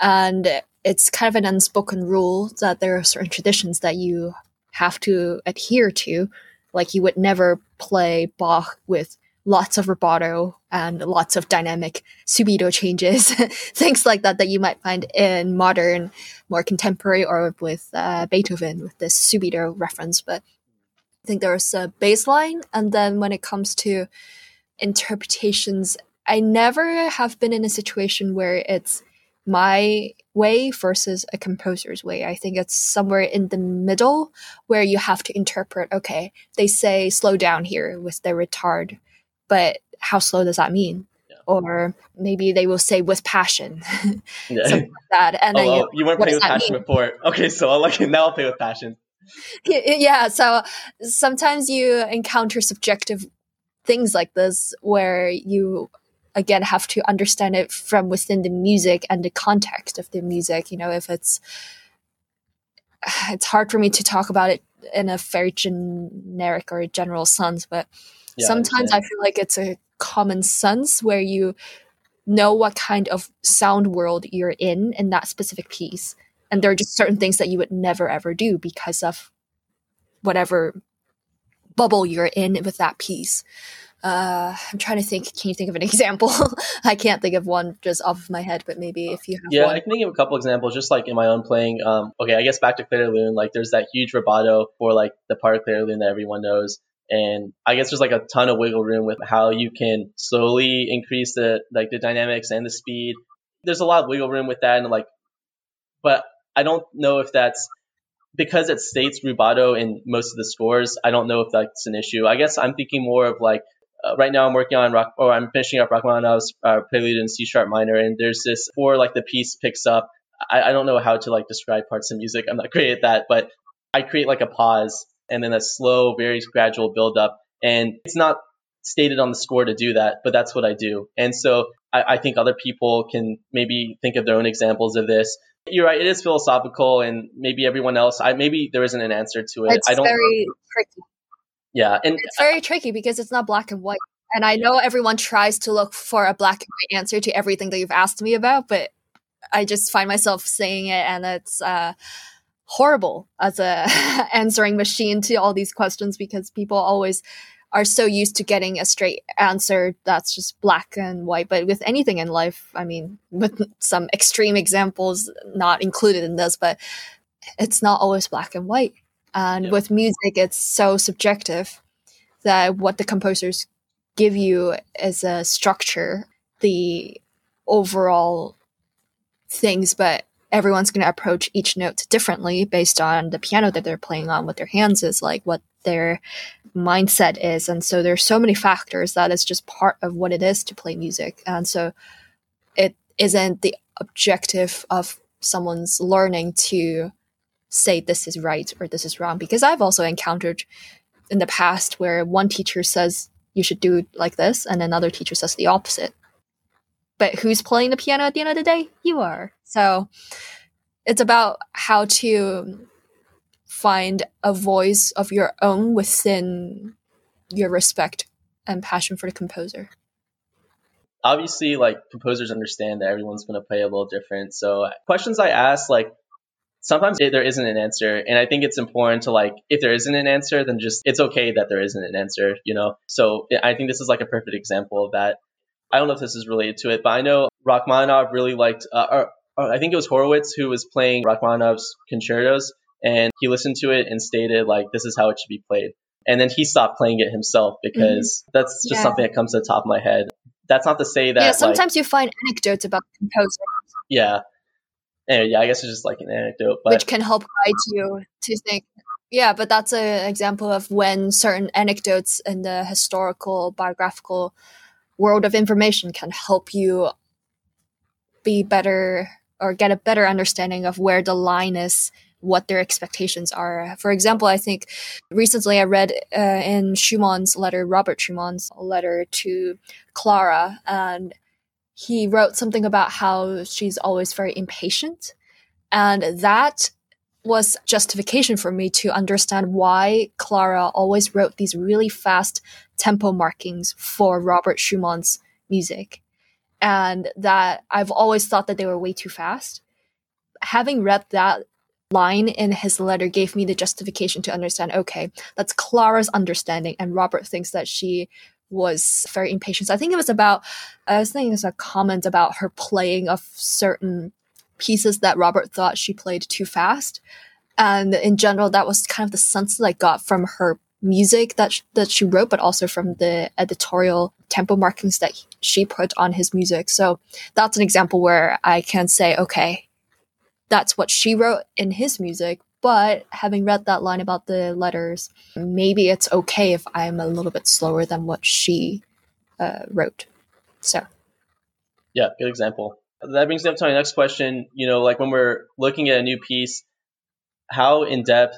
And it's kind of an unspoken rule that there are certain traditions that you have to adhere to. Like you would never play Bach with lots of rubato and lots of dynamic subito changes, things like that that you might find in modern, more contemporary, or with uh, Beethoven with this subito reference. But I think there's a baseline, and then when it comes to interpretations, I never have been in a situation where it's my way versus a composer's way. I think it's somewhere in the middle where you have to interpret, okay, they say slow down here with the ritard but how slow does that mean? Yeah. Or maybe they will say with passion, yeah. something like that. And oh, then, you, oh, you weren't playing with passion mean? before. Okay, so I'll like now I'll play with passion. Yeah, so sometimes you encounter subjective things like this where you again have to understand it from within the music and the context of the music. You know, if it's it's hard for me to talk about it in a very generic or general sense, but yeah, sometimes I feel like it's a common sense where you know what kind of sound world you're in in that specific piece. And there are just certain things that you would never ever do because of whatever bubble you're in with that piece. Uh, I'm trying to think. Can you think of an example? I can't think of one just off of my head, but maybe if you have. Yeah, one. I can think of a couple examples, just like in my own playing. Um, okay, I guess back to de Lune. Like, there's that huge rubato for like the part of Clair de that everyone knows, and I guess there's like a ton of wiggle room with how you can slowly increase the like the dynamics and the speed. There's a lot of wiggle room with that, and like, but I don't know if that's because it states rubato in most of the scores. I don't know if that's an issue. I guess I'm thinking more of like uh, right now I'm working on rock or I'm finishing up Rachmaninoff's uh, Prelude in C sharp minor, and there's this before like the piece picks up. I, I don't know how to like describe parts of music. I'm not great at that, but I create like a pause and then a slow, very gradual build up. And it's not stated on the score to do that, but that's what I do. And so I, I think other people can maybe think of their own examples of this. You're right; it is philosophical, and maybe everyone else. I maybe there isn't an answer to it. It's I don't. Very tricky. Yeah, and it's very tricky because it's not black and white. And I know everyone tries to look for a black and white answer to everything that you've asked me about, but I just find myself saying it, and it's. Uh, horrible as a answering machine to all these questions because people always are so used to getting a straight answer that's just black and white. But with anything in life, I mean, with some extreme examples not included in this, but it's not always black and white. And yeah. with music, it's so subjective that what the composers give you as a structure, the overall things, but everyone's going to approach each note differently based on the piano that they're playing on, what their hands is like, what their mindset is. And so there's so many factors that is just part of what it is to play music. And so it isn't the objective of someone's learning to say this is right or this is wrong because I've also encountered in the past where one teacher says you should do like this and another teacher says the opposite but who's playing the piano at the end of the day? You are. So it's about how to find a voice of your own within your respect and passion for the composer. obviously like composers understand that everyone's going to play a little different. So questions I ask like sometimes there isn't an answer and i think it's important to like if there isn't an answer then just it's okay that there isn't an answer you know so i think this is like a perfect example of that i don't know if this is related to it but i know rachmaninoff really liked uh, or, or i think it was horowitz who was playing rachmaninoff's concertos and he listened to it and stated like this is how it should be played and then he stopped playing it himself because mm-hmm. that's just yeah. something that comes to the top of my head that's not to say that yeah sometimes like, you find anecdotes about composers yeah and yeah, I guess it's just like an anecdote, but which can help guide you to think. Yeah, but that's an example of when certain anecdotes in the historical, biographical world of information can help you be better or get a better understanding of where the line is what their expectations are. For example, I think recently I read uh, in Schumann's letter, Robert Schumann's letter to Clara, and he wrote something about how she's always very impatient. And that was justification for me to understand why Clara always wrote these really fast tempo markings for Robert Schumann's music. And that I've always thought that they were way too fast. Having read that line in his letter gave me the justification to understand okay, that's Clara's understanding, and Robert thinks that she was very impatient. So I think it was about, I was thinking it was a comment about her playing of certain pieces that Robert thought she played too fast. And in general, that was kind of the sense that I got from her music that sh- that she wrote, but also from the editorial tempo markings that she put on his music. So that's an example where I can say, okay, that's what she wrote in his music, but having read that line about the letters, maybe it's okay if I'm a little bit slower than what she uh, wrote. So, yeah, good example. That brings me up to my next question. You know, like when we're looking at a new piece, how in depth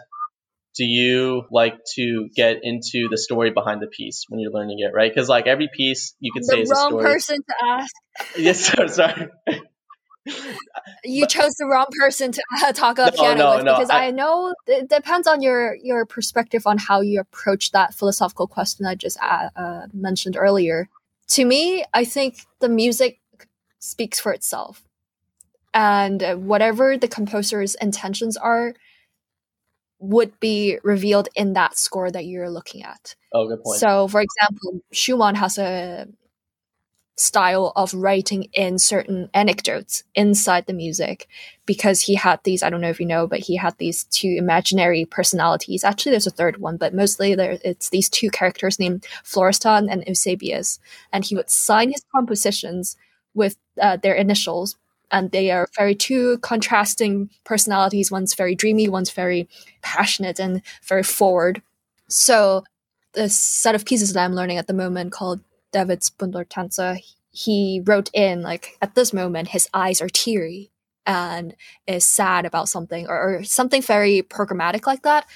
do you like to get into the story behind the piece when you're learning it, right? Because like every piece you could say is a story. wrong person to ask. yes, sir, sorry you but, chose the wrong person to uh, talk about no, piano no, with no, because I, I, know it depends on your your perspective on how you approach that philosophical question I just uh, uh, mentioned earlier. To me, I think the music speaks for itself, and whatever the composer's intentions are would be revealed in that score that you're looking at. Oh, good point. So, for example, Schumann has a style of writing in certain anecdotes inside the music because he had these i don't know if you know but he had these two imaginary personalities. Actually there's a third one but mostly there it's these two characters named florestan and eusebius. And he would sign his compositions with uh, their initials and they are very two contrasting personalities. One's very dreamy one's very passionate and very forward. So the set of pieces that i'm learning at the moment called Davidsbündlertänze, he wrote in like at this moment his eyes are teary and is sad about something or, or something very programmatic like that.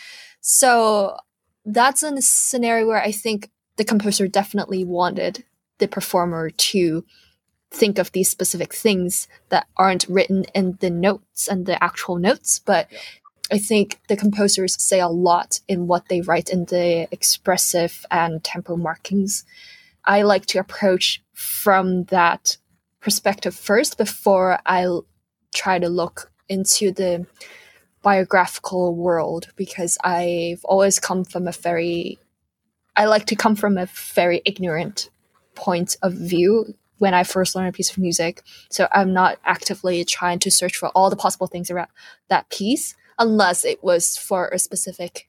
So that's a scenario where I think the composer definitely wanted the performer to think of these specific things that aren't written in the notes and the actual notes, but yeah. I think the composers say a lot in what they write in the expressive and tempo markings. I like to approach from that perspective first before I try to look into the biographical world because I've always come from a very I like to come from a very ignorant point of view when I first learn a piece of music. So I'm not actively trying to search for all the possible things around that piece unless it was for a specific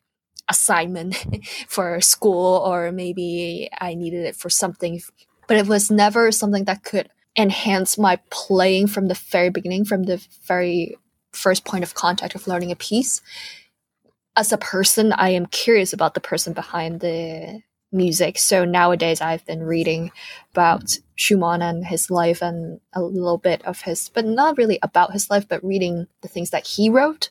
assignment for school or maybe I needed it for something. But it was never something that could enhance my playing from the very beginning, from the very first point of contact of learning a piece. As a person, I am curious about the person behind the music. So nowadays I've been reading about Schumann and his life and a little bit of his, but not really about his life, but reading the things that he wrote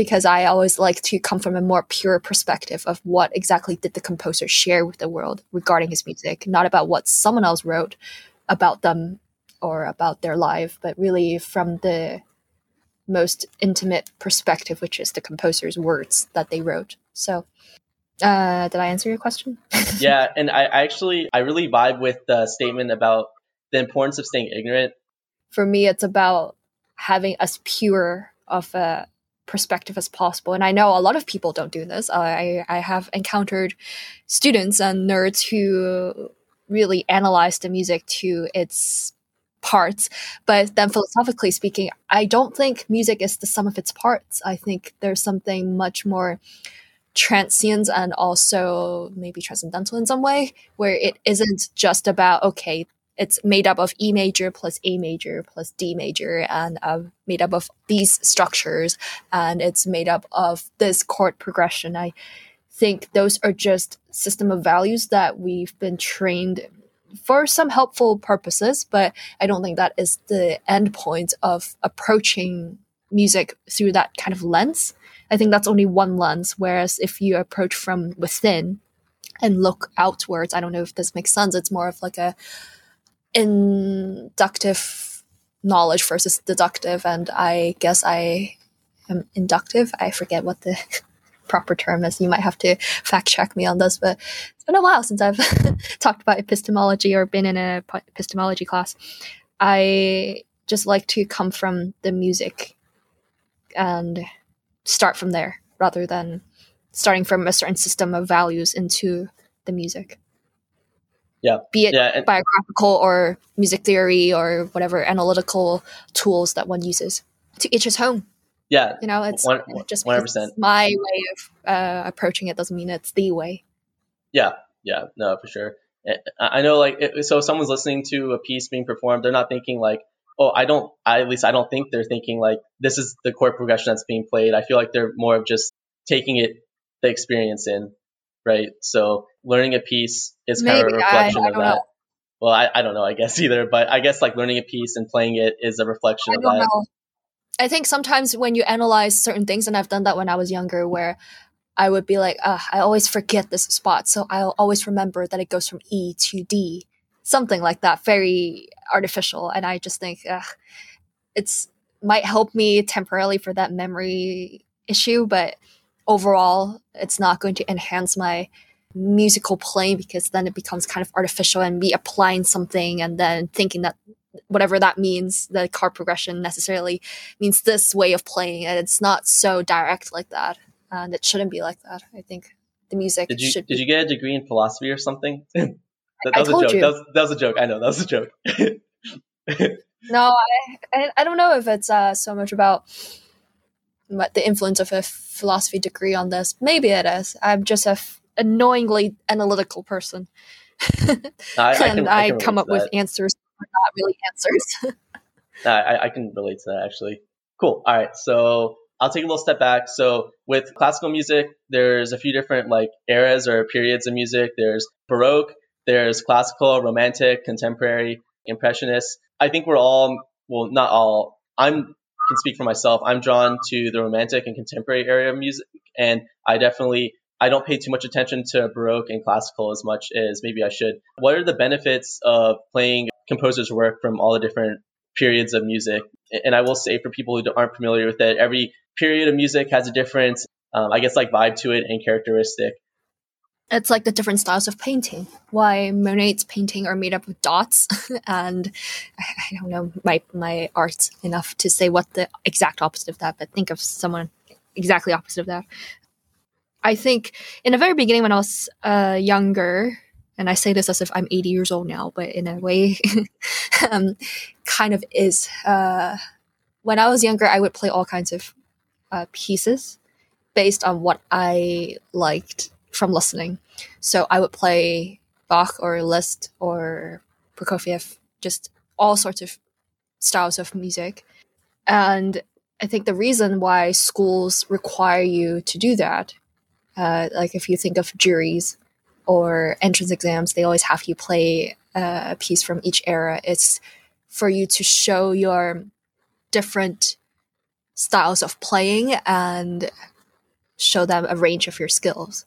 because I always like to come from a more pure perspective of what exactly did the composer share with the world regarding his music, not about what someone else wrote about them or about their life, but really from the most intimate perspective, which is the composer's words that they wrote. So, uh, did I answer your question? yeah, and I, I actually I really vibe with the statement about the importance of staying ignorant? For me, it's about having as pure of a perspective as possible. And I know a lot of people don't do this. I, I have encountered students and nerds who really analyze the music to its parts. But then philosophically speaking, I don't think music is the sum of its parts. I think there's something much more transient and also maybe transcendental in some way, where it isn't just about, okay, it's made up of E major plus A major plus D major and uh, made up of these structures and it's made up of this chord progression. I think those are just system of values that we've been trained for some helpful purposes, but I don't think that is the end point of approaching music through that kind of lens. I think that's only one lens. Whereas if you approach from within and look outwards, I don't know if this makes sense. It's more of like a inductive knowledge versus deductive. And I guess I am inductive. I forget what the proper term is. You might have to fact check me on this, but it's been a while since I've talked about epistemology or been in a epistemology class. I just like to come from the music and start from there rather than starting from a certain system of values into the music. Yeah. Be it yeah, and- biographical or music theory or whatever analytical tools that one uses. To each his own. Yeah. You know, it's One- just 100%. it's my way of uh, approaching it doesn't mean it's the way. Yeah, yeah, no, for sure. I I know, like, it, so if someone's listening to a piece being performed, they're not thinking like, oh, I don't. I, at least I don't think they're thinking like this is the chord progression that's being played. I feel like they're more of just taking it, the experience in, right? So learning a piece is kind of a Maybe, I- reflection I of that. know. Well, I, I don't know, I guess either, but I guess like learning a piece and playing it is a reflection I of don't that. know. I think sometimes when you analyze certain things, and I've done that when I was younger, where I would be like, "Ah, I always forget this spot, so I'll always remember that it goes from E to D, something like that, very artificial. And I just think, it's might help me temporarily for that memory issue, but overall, it's not going to enhance my musical playing because then it becomes kind of artificial and me applying something and then thinking that whatever that means, the chord progression necessarily means this way of playing, and it's not so direct like that, and it shouldn't be like that. I think the music Did you should. did you get a degree in philosophy or something? that, that I was a told joke. you. That was, that was a joke. I know that was a joke. No, I, I I don't know if it's uh, so much about the influence of a philosophy degree on this. Maybe it is. I'm just a f- annoyingly analytical person, I, I and can, I, come up with that. answers, not really answers. No, I, I can relate to that actually. Cool. All right. So I'll take a little step back. So with classical music, there's a few different like eras or periods of music. There's Baroque, there's classical, romantic, contemporary, impressionist. I think we're all, well, not all. I'm can speak for myself. I'm drawn to the romantic and contemporary area of music, and I definitely I don't pay too much attention to Baroque and classical as much as maybe I should. What are the benefits of playing composers' work from all the different periods of music. And I will say for people who aren't familiar with it, every period of music has a different, um, I guess, like vibe to it and characteristic. It's like the different styles of painting. Why Monet's painting are made up of dots, and I, don't know my my art enough to say what the exact opposite of that, but think of someone exactly opposite of that. I think in the very beginning when I was uh, younger, and I say this as if I'm 80 years old now, but in a way, um, kind of is. Uh, when I was younger, I would play all kinds of uh, pieces based on what I liked from listening. So I would play Bach or Liszt or Prokofiev, just all sorts of styles of music. And I think the reason why schools require you to do that, uh, like if you think of juries or entrance exams, they always have you play uh, a piece from each era. It's for you to show your different styles of playing and show them a range of your skills.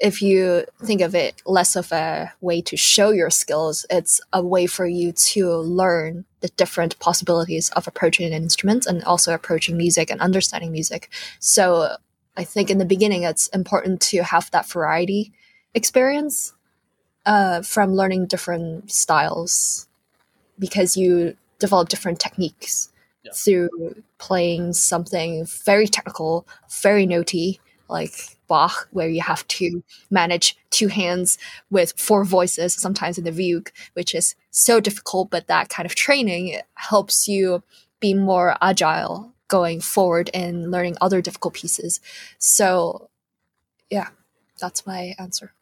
If you think of it less of a way to show your skills, it's a way for you to learn the different possibilities of approaching an instrument and also approaching music and understanding music. So I think in the beginning, it's important to have that variety experience uh, from learning different styles because you develop different techniques Yeah. through playing something very technical, very notey, like Bach, where you have to manage two hands with four voices, sometimes in the fugue, which is so difficult. But that kind of training helps you be more agile going forward and learning other difficult pieces. So, yeah, that's my answer.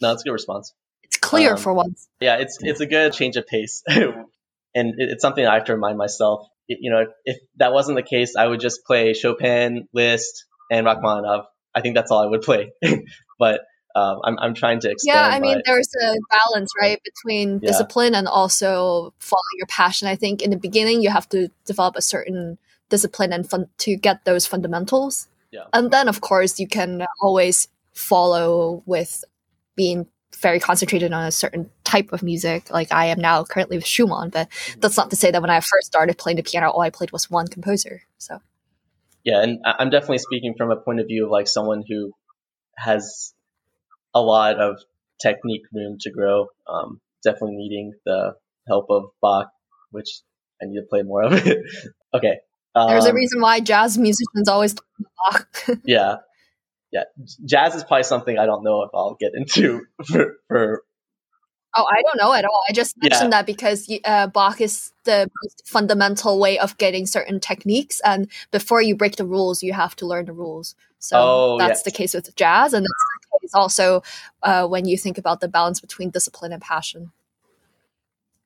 No, that's a good response. It's clear Um, for once. Yeah, it's it's a good change of pace, and it, it's something I have to remind myself. It- you know, if that wasn't the case, I would just play Chopin, Liszt, and Rachmaninoff. I think that's all I would play. but um, I'm I'm trying to expand. Yeah, I mean, my- there's a balance, right, between Yeah. discipline and also following your passion. I think in the beginning, you have to develop a certain discipline and fun to get those fundamentals. Yeah. And then, of course, you can always follow with being very concentrated on a certain type of music, like I am now currently with Schumann. But Mm-hmm. that's not to say that when I first started playing the piano, all I played was one composer. So yeah, and I'm definitely speaking from a point of view of like someone who has a lot of technique room to grow. Um, definitely needing the help of Bach, which I need to play more of. okay. there's a um, reason why jazz musicians always Bach. yeah yeah jazz is probably something i don't know if i'll get into for, for Oh, I don't know at all. I just Yeah. mentioned that because uh, Bach is the most fundamental way of getting certain techniques, and before you break the rules, you have to learn the rules. So Oh, that's yes. the case with jazz, and that's the case also uh, when you think about the balance between discipline and passion.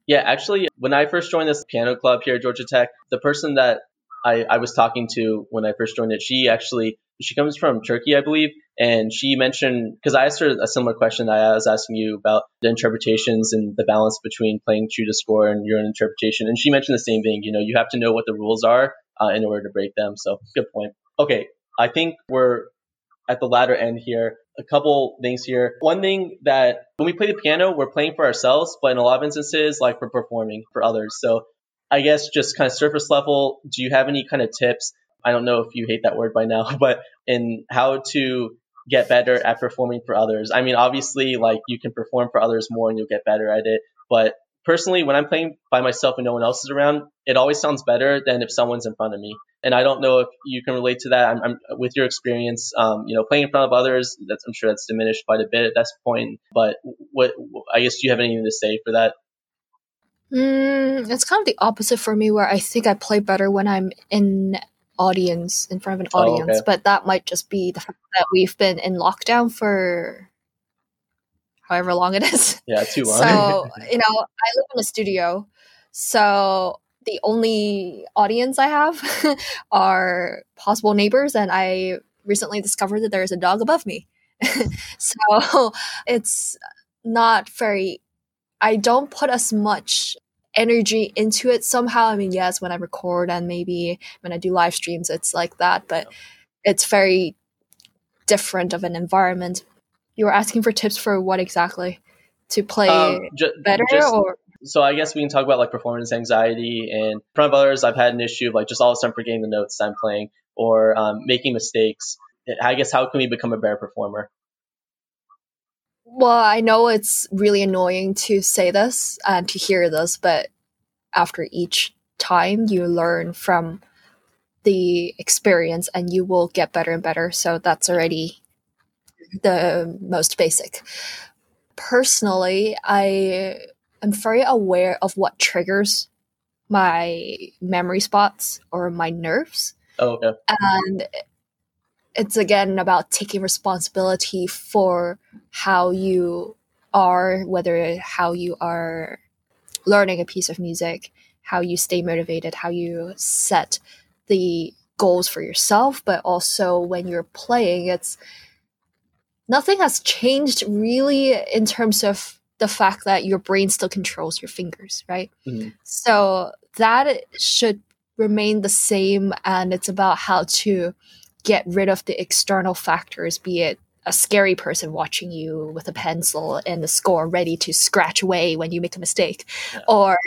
yeah actually when i first joined this piano club here at georgia tech the person that i, I was talking to when i first joined it she actually she comes from turkey i believe and she mentioned because i asked her a similar question that i was asking you about the interpretations and the balance between playing true to score and your own interpretation and she mentioned the same thing you know you have to know what the rules are uh, in order to break them so good point okay i think we're at the latter end here. A couple things here. One thing that when we play the piano, we're playing for ourselves, but in a lot of instances, like we're performing for others. So I guess just kind of surface level, do you have any kind of tips? I don't know if you hate that word by now, but in how to get better at performing for others. I mean, obviously, like you can perform for others more and you'll get better at it. But personally, when I'm playing by myself and no one else is around, it always sounds better than if someone's in front of me and I don't know if you can relate to that. I'm, I'm with your experience, um, you know, playing in front of others. That's I'm sure that's diminished quite a bit at this point. But what I guess do you have anything to say for that? Mm, it's kind of the opposite for me, where I think I play better when I'm in audience, in front of an Oh, audience. okay. But that might just be the fact that we've been in lockdown for however long it is. Yeah, too long. So, you know, I live in a studio. So the only audience I have are possible neighbors. And I recently discovered that there is a dog above me. so it's not very, I don't put as much energy into it somehow. I mean, yes, when I record and maybe when I do live streams, it's like that, but it's very different of an environment. You were asking for tips for what exactly? To play Um, ju- better just- or so I guess we can talk about like performance anxiety and in front of others. I've had an issue of like just all of a sudden forgetting the notes I'm playing or um, making mistakes. I guess how can we become a better performer? Well i know it's really annoying to say this and to hear this but after each time you learn from the experience and you will get better and better. So that's already the most basic. Personally i am very aware of what triggers my memory spots or my nerves. Oh, okay. and it's again about taking responsibility for how you are whether how you are learning a piece of music how you stay motivated how you set the goals for yourself but also when you're playing it's nothing has changed really in terms of the fact that your brain still controls your fingers right Mhm. so that should remain the same and it's about how to get rid of the external factors be it a scary person watching you with a pencil and the score ready to scratch away when you make a mistake Yeah. or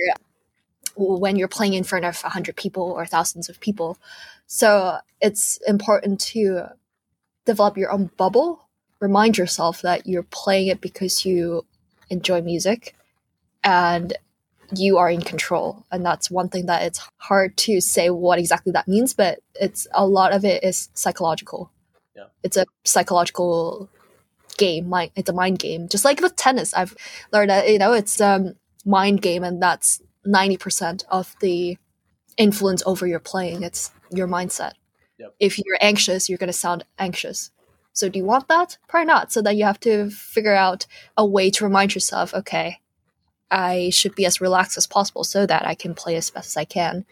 when you're playing in front of 100 people or thousands of people so it's important to develop your own bubble remind yourself that you're playing it because you enjoy music and you are in control. And that's one thing that it's hard to say what exactly that means but it's a lot of it is psychological. Yeah. it's a psychological game mind it's a mind game. Just like with tennis i've learned that you know it's um mind game and that's 90% of the influence over your playing. It's your mindset. Yep. if you're anxious you're going to sound anxious. So do you want that? Probably not. So then you have to figure out a way to remind yourself okay I should be as relaxed as possible so that I can play as best as I can.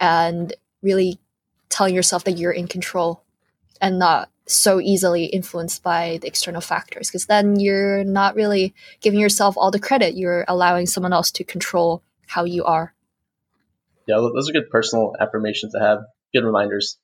And really telling yourself that you're in control and not so easily influenced by the external factors because then you're not really giving yourself all the credit. You're allowing someone else to control how you are. Yeah those are good personal affirmations to have. Good reminders.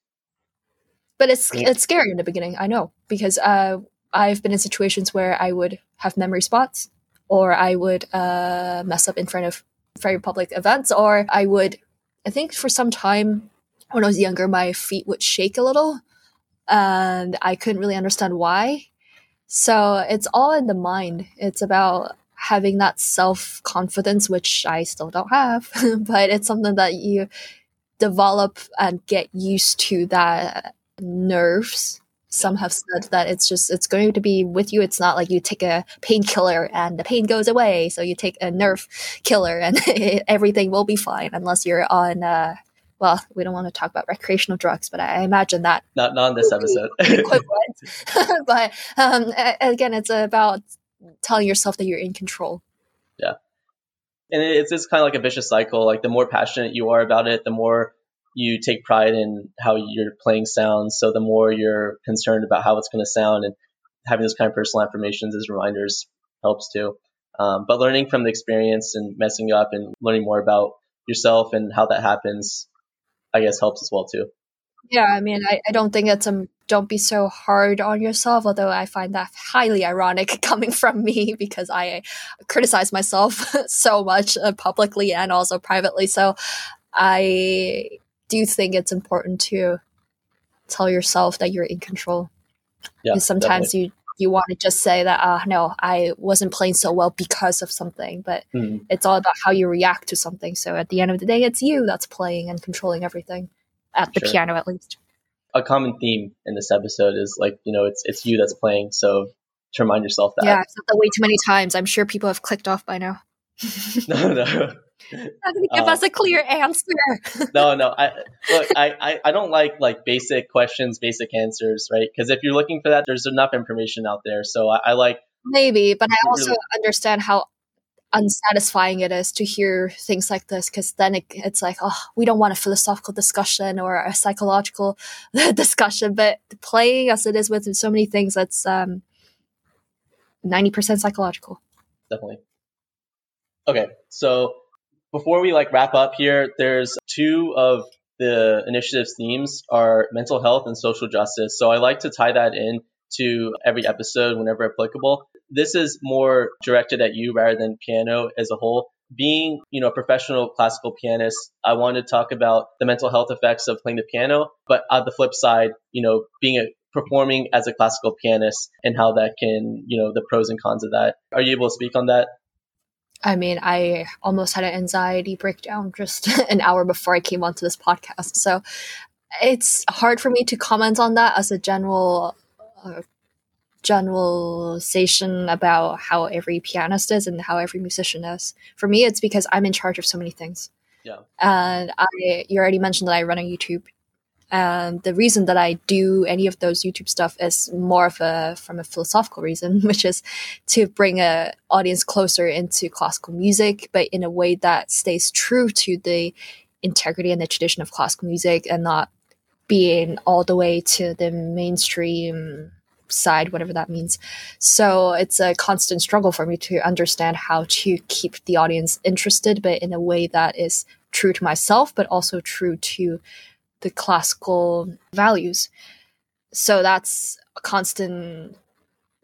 But it's it's scary in the beginning i know because uh, i've been in situations where i would have memory spots or I would uh, mess up in front of very public events, or I would, I think for some time when I was younger, my feet would shake a little and I couldn't really understand why. So it's all in the mind. It's about having that self confidence, which I still don't have, but it's something that you develop and get used to that nerves some have said that it's just it's going to be with you. It's not like you take a painkiller and the pain goes away. So you take a nerve killer and everything will be fine unless you're on uh, well we don't want to talk about recreational drugs but i imagine that not not in this episode. but um, again it's about telling yourself that you're in control. Yeah. And it's, it's kind of like a vicious cycle. Like the more passionate you are about it the more you take pride in how your playing sounds. So the more you're concerned about how it's going to sound and having those kind of personal affirmations as reminders helps too. Um, but learning from the experience and messing up and learning more about yourself and how that happens, I guess helps as well too. Yeah, I mean, I, I don't think it's a don't be so hard on yourself. Although I find that highly ironic coming from me because I criticize myself so much uh, publicly and also privately. So I do you think it's important to tell yourself that you're in control. Yeah, because sometimes definitely. you you want to just say that uh no i wasn't playing so well because of something but mm. it's all about how you react to something so at the end of the day it's you that's playing and controlling everything at the sure. piano at least a common theme in this episode is like you know it's it's you that's playing so to remind yourself that yeah i've said that way too many times i'm sure people have clicked off by now no no not gonna give um, us a clear answer. no, no. I look. I, I, I don't like like basic questions, basic answers, right? Because if you're looking for that, there's enough information out there. So I, I like maybe, but I also really, understand how unsatisfying it is to hear things like this because then it, it's like oh we don't want a philosophical discussion or a psychological discussion but playing as it is with so many things that's um 90% psychological definitely okay so before we like wrap up here, there's two of the initiative's themes are mental health and social justice. So I like to tie that in to every episode whenever applicable. This is more directed at you rather than piano as a whole. Being, you know, a professional classical pianist, I want to talk about the mental health effects of playing the piano, but on the flip side, you know, being a performing as a classical pianist and how that can, you know, the pros and cons of that. Are you able to speak on that? I mean, I almost had an anxiety breakdown just an hour before I came onto this podcast. So it's hard for me to comment on that as a general uh, generalization about how every pianist is and how every musician is. For me, it's because I'm in charge of so many things. Yeah. And I, you already mentioned that I run a YouTube and the reason that I do any of those YouTube stuff is more of a from a philosophical reason, which is to bring a audience closer into classical music, but in a way that stays true to the integrity and the tradition of classical music and not being all the way to the mainstream side, whatever that means. So it's a constant struggle for me to understand how to keep the audience interested, but in a way that is true to myself, but also true to the classical values. So that's a constant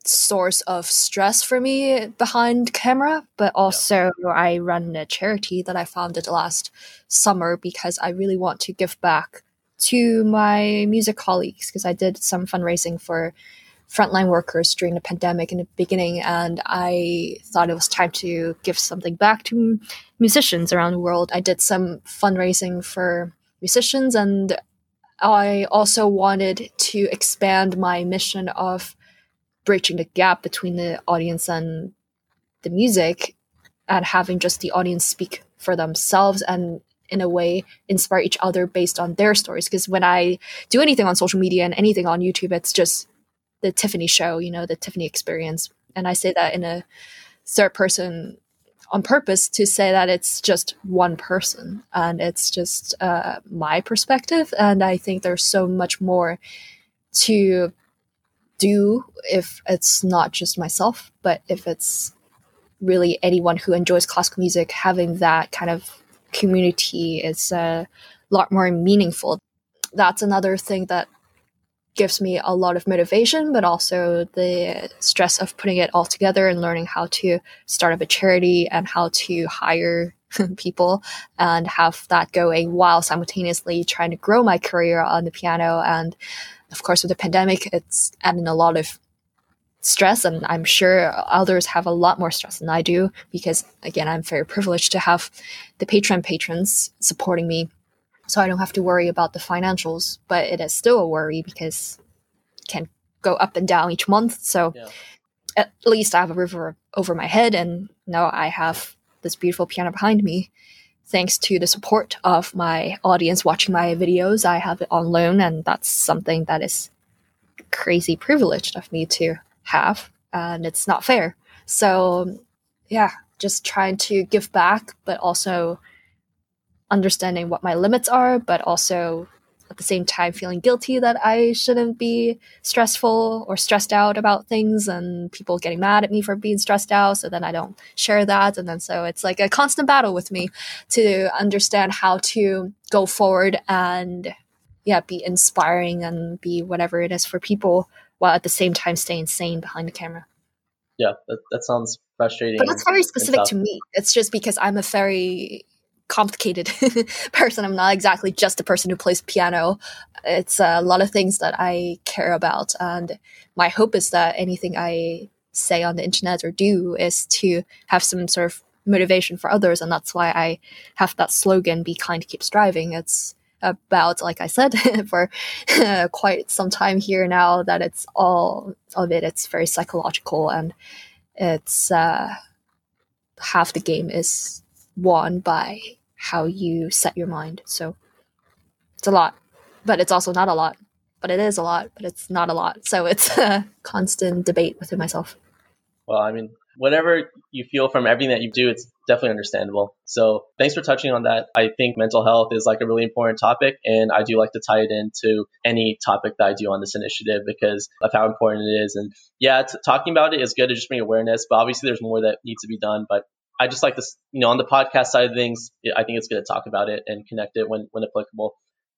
source of stress for me behind camera, but also yeah. I run a charity that I founded last summer because I really want to give back to my music colleagues because I did some fundraising for frontline workers during the pandemic in the beginning, and I thought it was time to give something back to musicians around the world. I did some fundraising for musicians, and I also wanted to expand my mission of bridging the gap between the audience and the music and having just the audience speak for themselves and in a way inspire each other based on their stories. Because when i do anything on social media and anything on youtube it's just the tiffany show you know the tiffany experience. And i say that in a third person on purpose to say that it's just one person and it's just uh, my perspective and i think there's so much more to do if it's not just myself but if it's really anyone who enjoys classical music having that kind of community is a lot more meaningful. That's another thing that gives me a lot of motivation, but also the stress of putting it all together and learning how to start up a charity and how to hire people and have that going while simultaneously trying to grow my career on the piano. And of course, with the pandemic, it's adding a lot of stress and i'm sure others have a lot more stress than i do because again i'm very privileged to have the patron patrons supporting me so i don't have to worry about the financials but it is still a worry because it can go up and down each month so yeah. at least i have a roof over, over my head and now i have this beautiful piano behind me thanks to the support of my audience watching my videos i have it on loan and that's something that is crazy privileged of me to have, and it's not fair. So, yeah, just trying to give back, but also understanding what my limits are, but also at the same time feeling guilty that I shouldn't be stressful or stressed out about things and people getting mad at me for being stressed out. So then I don't share that. And then so it's like a constant battle with me to understand how to go forward and yeah, be inspiring and be whatever it is for people while at the same time staying sane behind the camera. Yeah, that, that sounds frustrating. But that's very specific to me. It's just because I'm a very complicated person. I'm not exactly just a person who plays piano. It's a lot of things that I care about. And my hope is that anything I say on the internet or do is to have some sort of motivation for others. And that's why I have that slogan, be kind, keep striving. It's about, like I said, for quite some time here now that it's all of it. It's very psychological and it's uh, half the game is won by how you set your mind. So it's a lot, but it's also not a lot. But it is a lot, but it's not a lot. So it's a constant debate within myself. Well, I mean, whatever you feel from everything that you do, it's definitely understandable. So thanks for touching on that. I think mental health is like a really important topic, and I do like to tie it into any topic that I do on this initiative because of how important it is. And yeah, t- talking about it is good to just bring awareness, but obviously there's more that needs to be done. But I just like this, you know, on the podcast side of things, I think it's good to talk about it and connect it when, when applicable.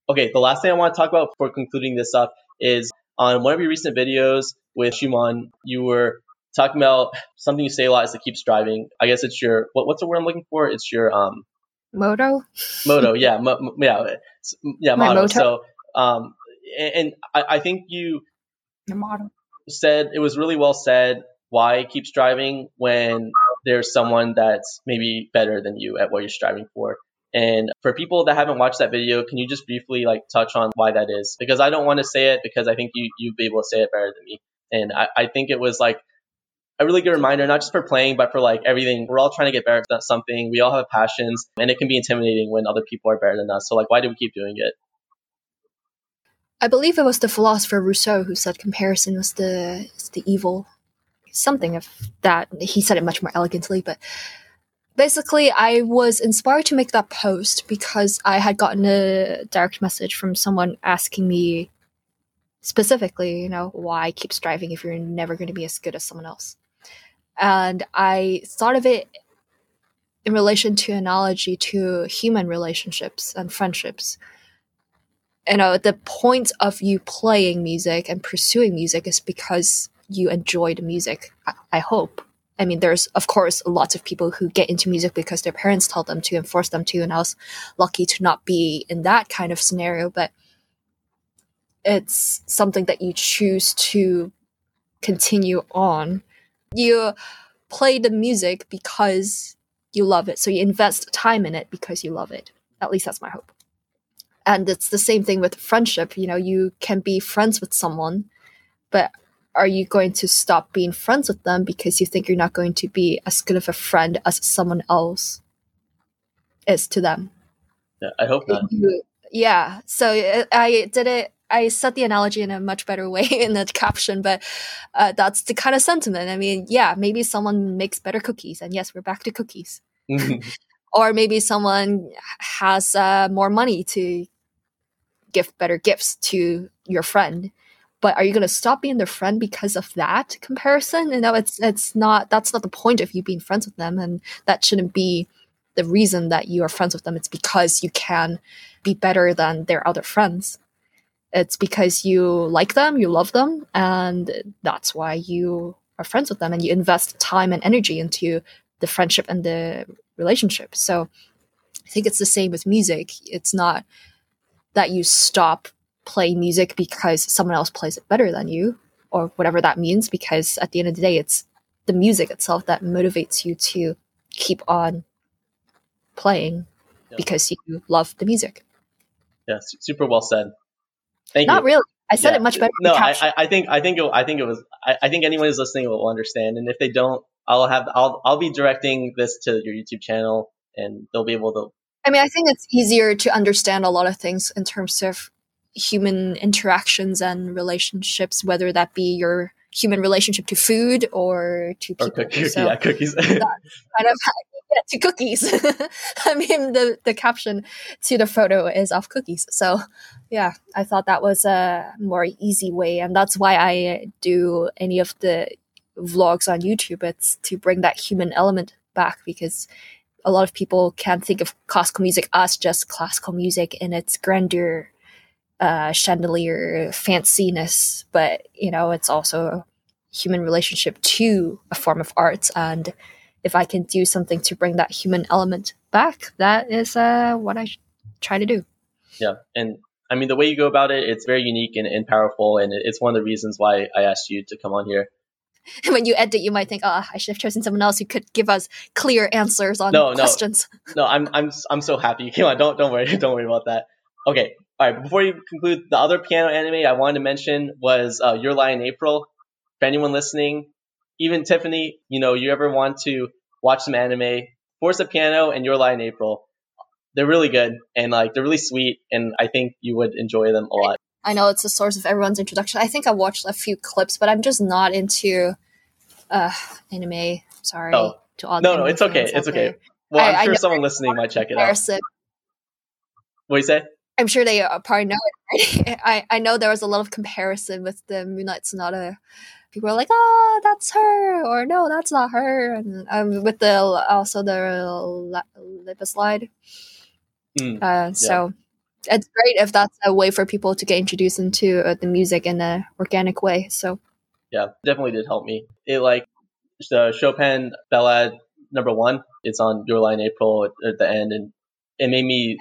Okay, the last thing I want to talk about before concluding this up is on one of your recent videos with Schumann, you were talking about something you say a lot is to keep striving. I guess it's your what, what's the word I'm looking for? It's your um moto. Moto, yeah, mo- yeah, yeah, motto. So um, and, and I, I, think you your motto said it was really well said. Why keep striving when there's someone that's maybe better than you at what you're striving for? And for people that haven't watched that video, can you just briefly like touch on why that is? Because I don't want to say it because I think you you'd be able to say it better than me. And I, I think it was like a really good reminder, not just for playing, but for like everything. We're all trying to get better at something. We all have passions, and it can be intimidating when other people are better than us. So, like, why do we keep doing it? I believe it was the philosopher Rousseau who said comparison was the the evil. Something of that. He said it much more elegantly, but basically, I was inspired to make that post because I had gotten a direct message from someone asking me specifically, you know, why keep striving if you're never going to be as good as someone else. And I thought of it in relation to analogy to human relationships and friendships. You know, the point of you playing music and pursuing music is because you enjoy the music. I, hope. I mean, there's of course lots of people who get into music because their parents tell them to and force them to, and I was lucky to not be in that kind of scenario. But it's something that you choose to continue on. You play the music because you love it. So you invest time in it because you love it. At least that's my hope. And it's the same thing with friendship. You know, you can be friends with someone, but are you going to stop being friends with them because you think you're not going to be as good of a friend as someone else is to them? Yeah, I hope not. Yeah. So uh, I did it. I set the analogy in a much better way in the caption, but uh, that's the kind of sentiment. I mean, yeah, maybe someone makes better cookies, and yes, we're back to cookies. or maybe someone has uh, more money to give better gifts to your friend but are you going to stop being their friend because of that comparison? You know it's it's not that's not the point of you being friends with them and that shouldn't be the reason that you are friends with them. It's because you can be better than their other friends. It's because you like them you love them and that's why you are friends with them and you invest time and energy into the friendship and the relationship. So i think it's the same with music. It's not that you stop playing music because someone else plays it better than you or whatever that means because at the end of the day it's the music itself that motivates you to keep on playing because you love the music. Yeah super well said. Thank not you. Not really. I said yeah. it much better no I, I, think i think it, i think it was I, I think anyone who's listening will understand and if they don't i'll have i'll i'll be directing this to your youtube channel and they'll be able to I mean, I think it's easier to understand a lot of things in terms of human interactions and relationships, whether that be your human relationship to food or to people. Or cookies, so yeah, cookies. kind of yeah, to cookies. I mean, the the caption to the photo is of cookies. So, yeah, I thought that was a more easy way, and that's why I do any of the vlogs on YouTube. It's to bring that human element back because a lot of people can think of classical music as just classical music in its grandeur, uh, chandelier fanciness, but you know, it's also a human relationship to a form of art. And if I can do something to bring that human element back, that is uh, what I try to do. Yeah, and I mean the way you go about it, it's very unique and, and powerful, and it's one of the reasons why I asked you to come on here. when you edit, you might think, "Oh, I should have chosen someone else who could give us clear answers on no, questions." No, no, I'm I'm I'm so happy you came on. Don't don't worry, don't worry about that. Okay, all right. Before you conclude, the other piano anime I wanted to mention was uh, Your Lie in April. For anyone listening, even Tiffany, you know, you ever want to watch some anime, Forest of Piano and Your Lie in April. They're really good and like they're really sweet, and I think you would enjoy them a lot. I know it's the source of everyone's introduction. I think I watched a few clips, but I'm just not into uh, anime. Sorry oh. to all. No, no, it's okay. It's okay. Well, I'm sure someone listening might check it out. What do you say? I'm sure they uh, probably know it. Right? I I know there was a lot of comparison with the Moonlight Sonata. People are like, "Oh, that's her," or "No, that's not her," and um, with the also the lip slide. Mm, uh, so it's great if that's a way for people to get introduced into uh, the music in an organic way. So yeah, definitely did help me. It like the Chopin Ballade number one. It's on Your Lie in April at, at the end, and it made me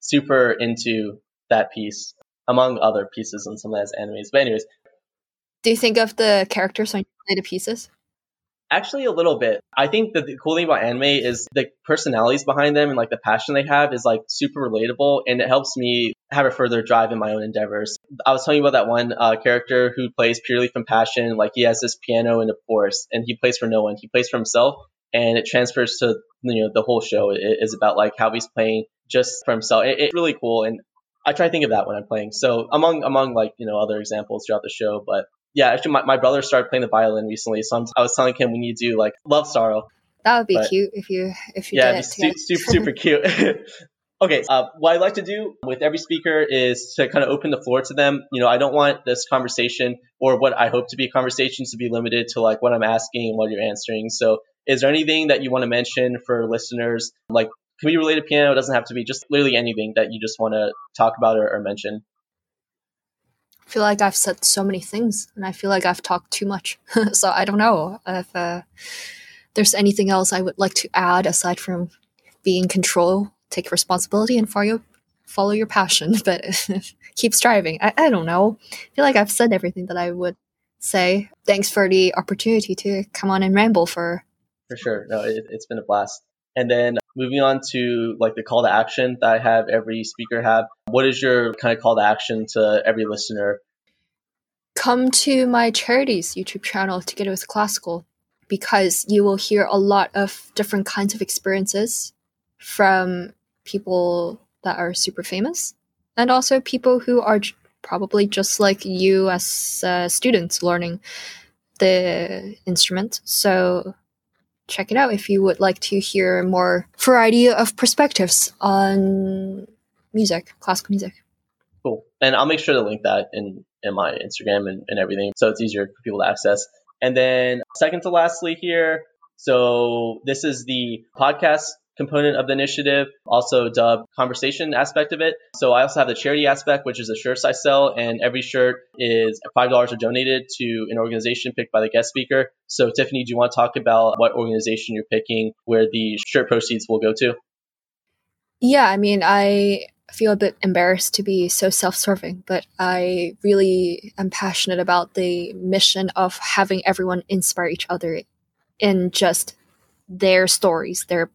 super into that piece among other pieces in some of those animes. But anyways, do you think of the characters when you play the pieces? Actually, a little bit. I think that the cool thing about anime is the personalities behind them and like the passion they have is like super relatable, and it helps me have a further drive in my own endeavors. I was telling you about that one uh, character who plays purely from passion. Like he has this piano and a forest, and he plays for no one. He plays for himself, and it transfers to you know the whole show. It is about like how he's playing just for himself. It, it's really cool, and I try to think of that when I'm playing. So among among like you know other examples throughout the show, but yeah, actually, my, my brother started playing the violin recently, so I'm, i was telling him we need to do like love sorrow. That would be but, cute if you if you yeah, did it. Su- super super cute. okay, uh, what I like to do with every speaker is to kind of open the floor to them. You know, I don't want this conversation or what I hope to be conversations to be limited to like what I'm asking and what you're answering. So, is there anything that you want to mention for listeners? Like, can we relate to piano? It doesn't have to be just literally anything that you just want to talk about or, or mention I feel like I've said so many things and I feel like I've talked too much. so I don't know if uh, there's anything else I would like to add aside from be in control, take responsibility, and follow your, follow your passion. But keep striving. I, I don't know. I feel like I've said everything that I would say thanks for the opportunity to come on and ramble for. For sure. No, it, it's been a blast. And then moving on to like the call to action that I have every speaker have. What is your kind of call to action to every listener? Come to my charities YouTube channel together with classical because you will hear a lot of different kinds of experiences from people that are super famous and also people who are probably just like you as uh, students learning the instrument. So check it out if you would like to hear more variety of perspectives on music, classical music. Cool. And I'll make sure to link that in, in my Instagram and, and everything so it's easier for people to access. And then second to lastly here, so this is the podcast component of the initiative, also dubbed conversation aspect of it. So I also have the charity aspect, which is the shirts I sell, and every shirt is five dollars are donated to an organization picked by the guest speaker. So Tiffany, do you want to talk about what organization you're picking, where the shirt proceeds will go to? Yeah, I mean, I feel a bit embarrassed to be so self-serving, but I really am passionate about the mission of having everyone inspire each other in just their stories, their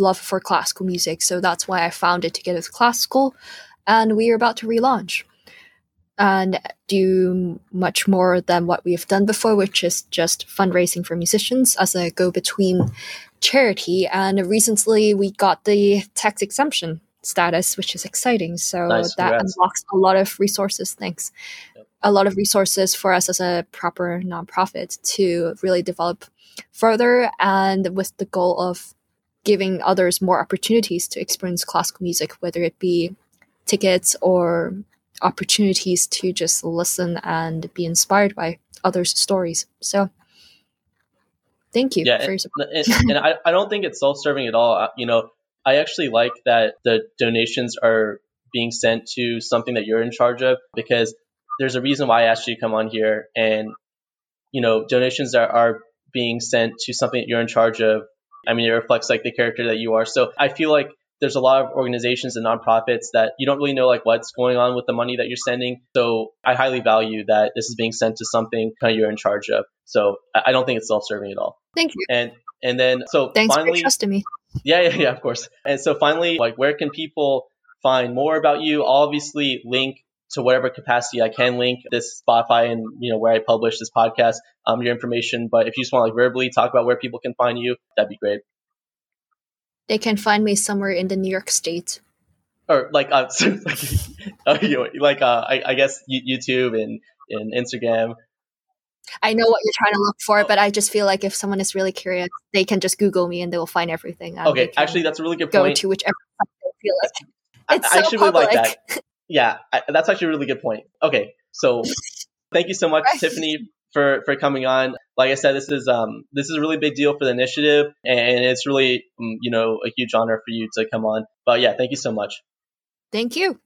love for classical music. So that's why I founded Together with Classical. And we are about to relaunch and do much more than what we've done before, which is just fundraising for musicians as a go between charity. And recently we got the tax exemption status, which is exciting. So nice, that congrats. unlocks a lot of resources. Thanks. Yep. A lot of resources for us as a proper nonprofit to really develop further and with the goal of giving others more opportunities to experience classical music, whether it be tickets or opportunities to just listen and be inspired by others' stories. So, thank you yeah, for your support. and, and I, I don't think it's self-serving at all. You know, I actually like that the donations are being sent to something that you're in charge of because there's a reason why I asked you to come on here and you know donations are, are being sent to something that you're in charge of I mean, it reflects like the character that you are. So I feel like there's a lot of organizations and nonprofits that you don't really know like what's going on with the money that you're sending. So I highly value that this is being sent to something kind of you're in charge of. So I don't think it's self-serving at all. Thank you. And and then so thanks finally, for trusting me. Yeah, yeah, yeah, of course. And so finally, like where can people find more about you? Obviously link to whatever capacity I can link this Spotify and you know where I publish this podcast, um, your information. But if you just want to like verbally talk about where people can find you, that'd be great. They can find me somewhere in the New York State. Or like, uh, like, uh, I, I guess YouTube and, and Instagram. I know what you're trying to look for, oh. but I just feel like if someone is really curious, they can just Google me and they will find everything. Okay, actually, that's a really good go point. Go to whichever they feel like. It's I, so I actually public. really like that. Yeah, I, that's actually a really good point. Okay, so thank you so much, Tiffany, for for coming on. Like I said, this is um this is a really big deal for the initiative, and it's really mm, you know a huge honor for you to come on. But yeah, thank you so much. Thank you.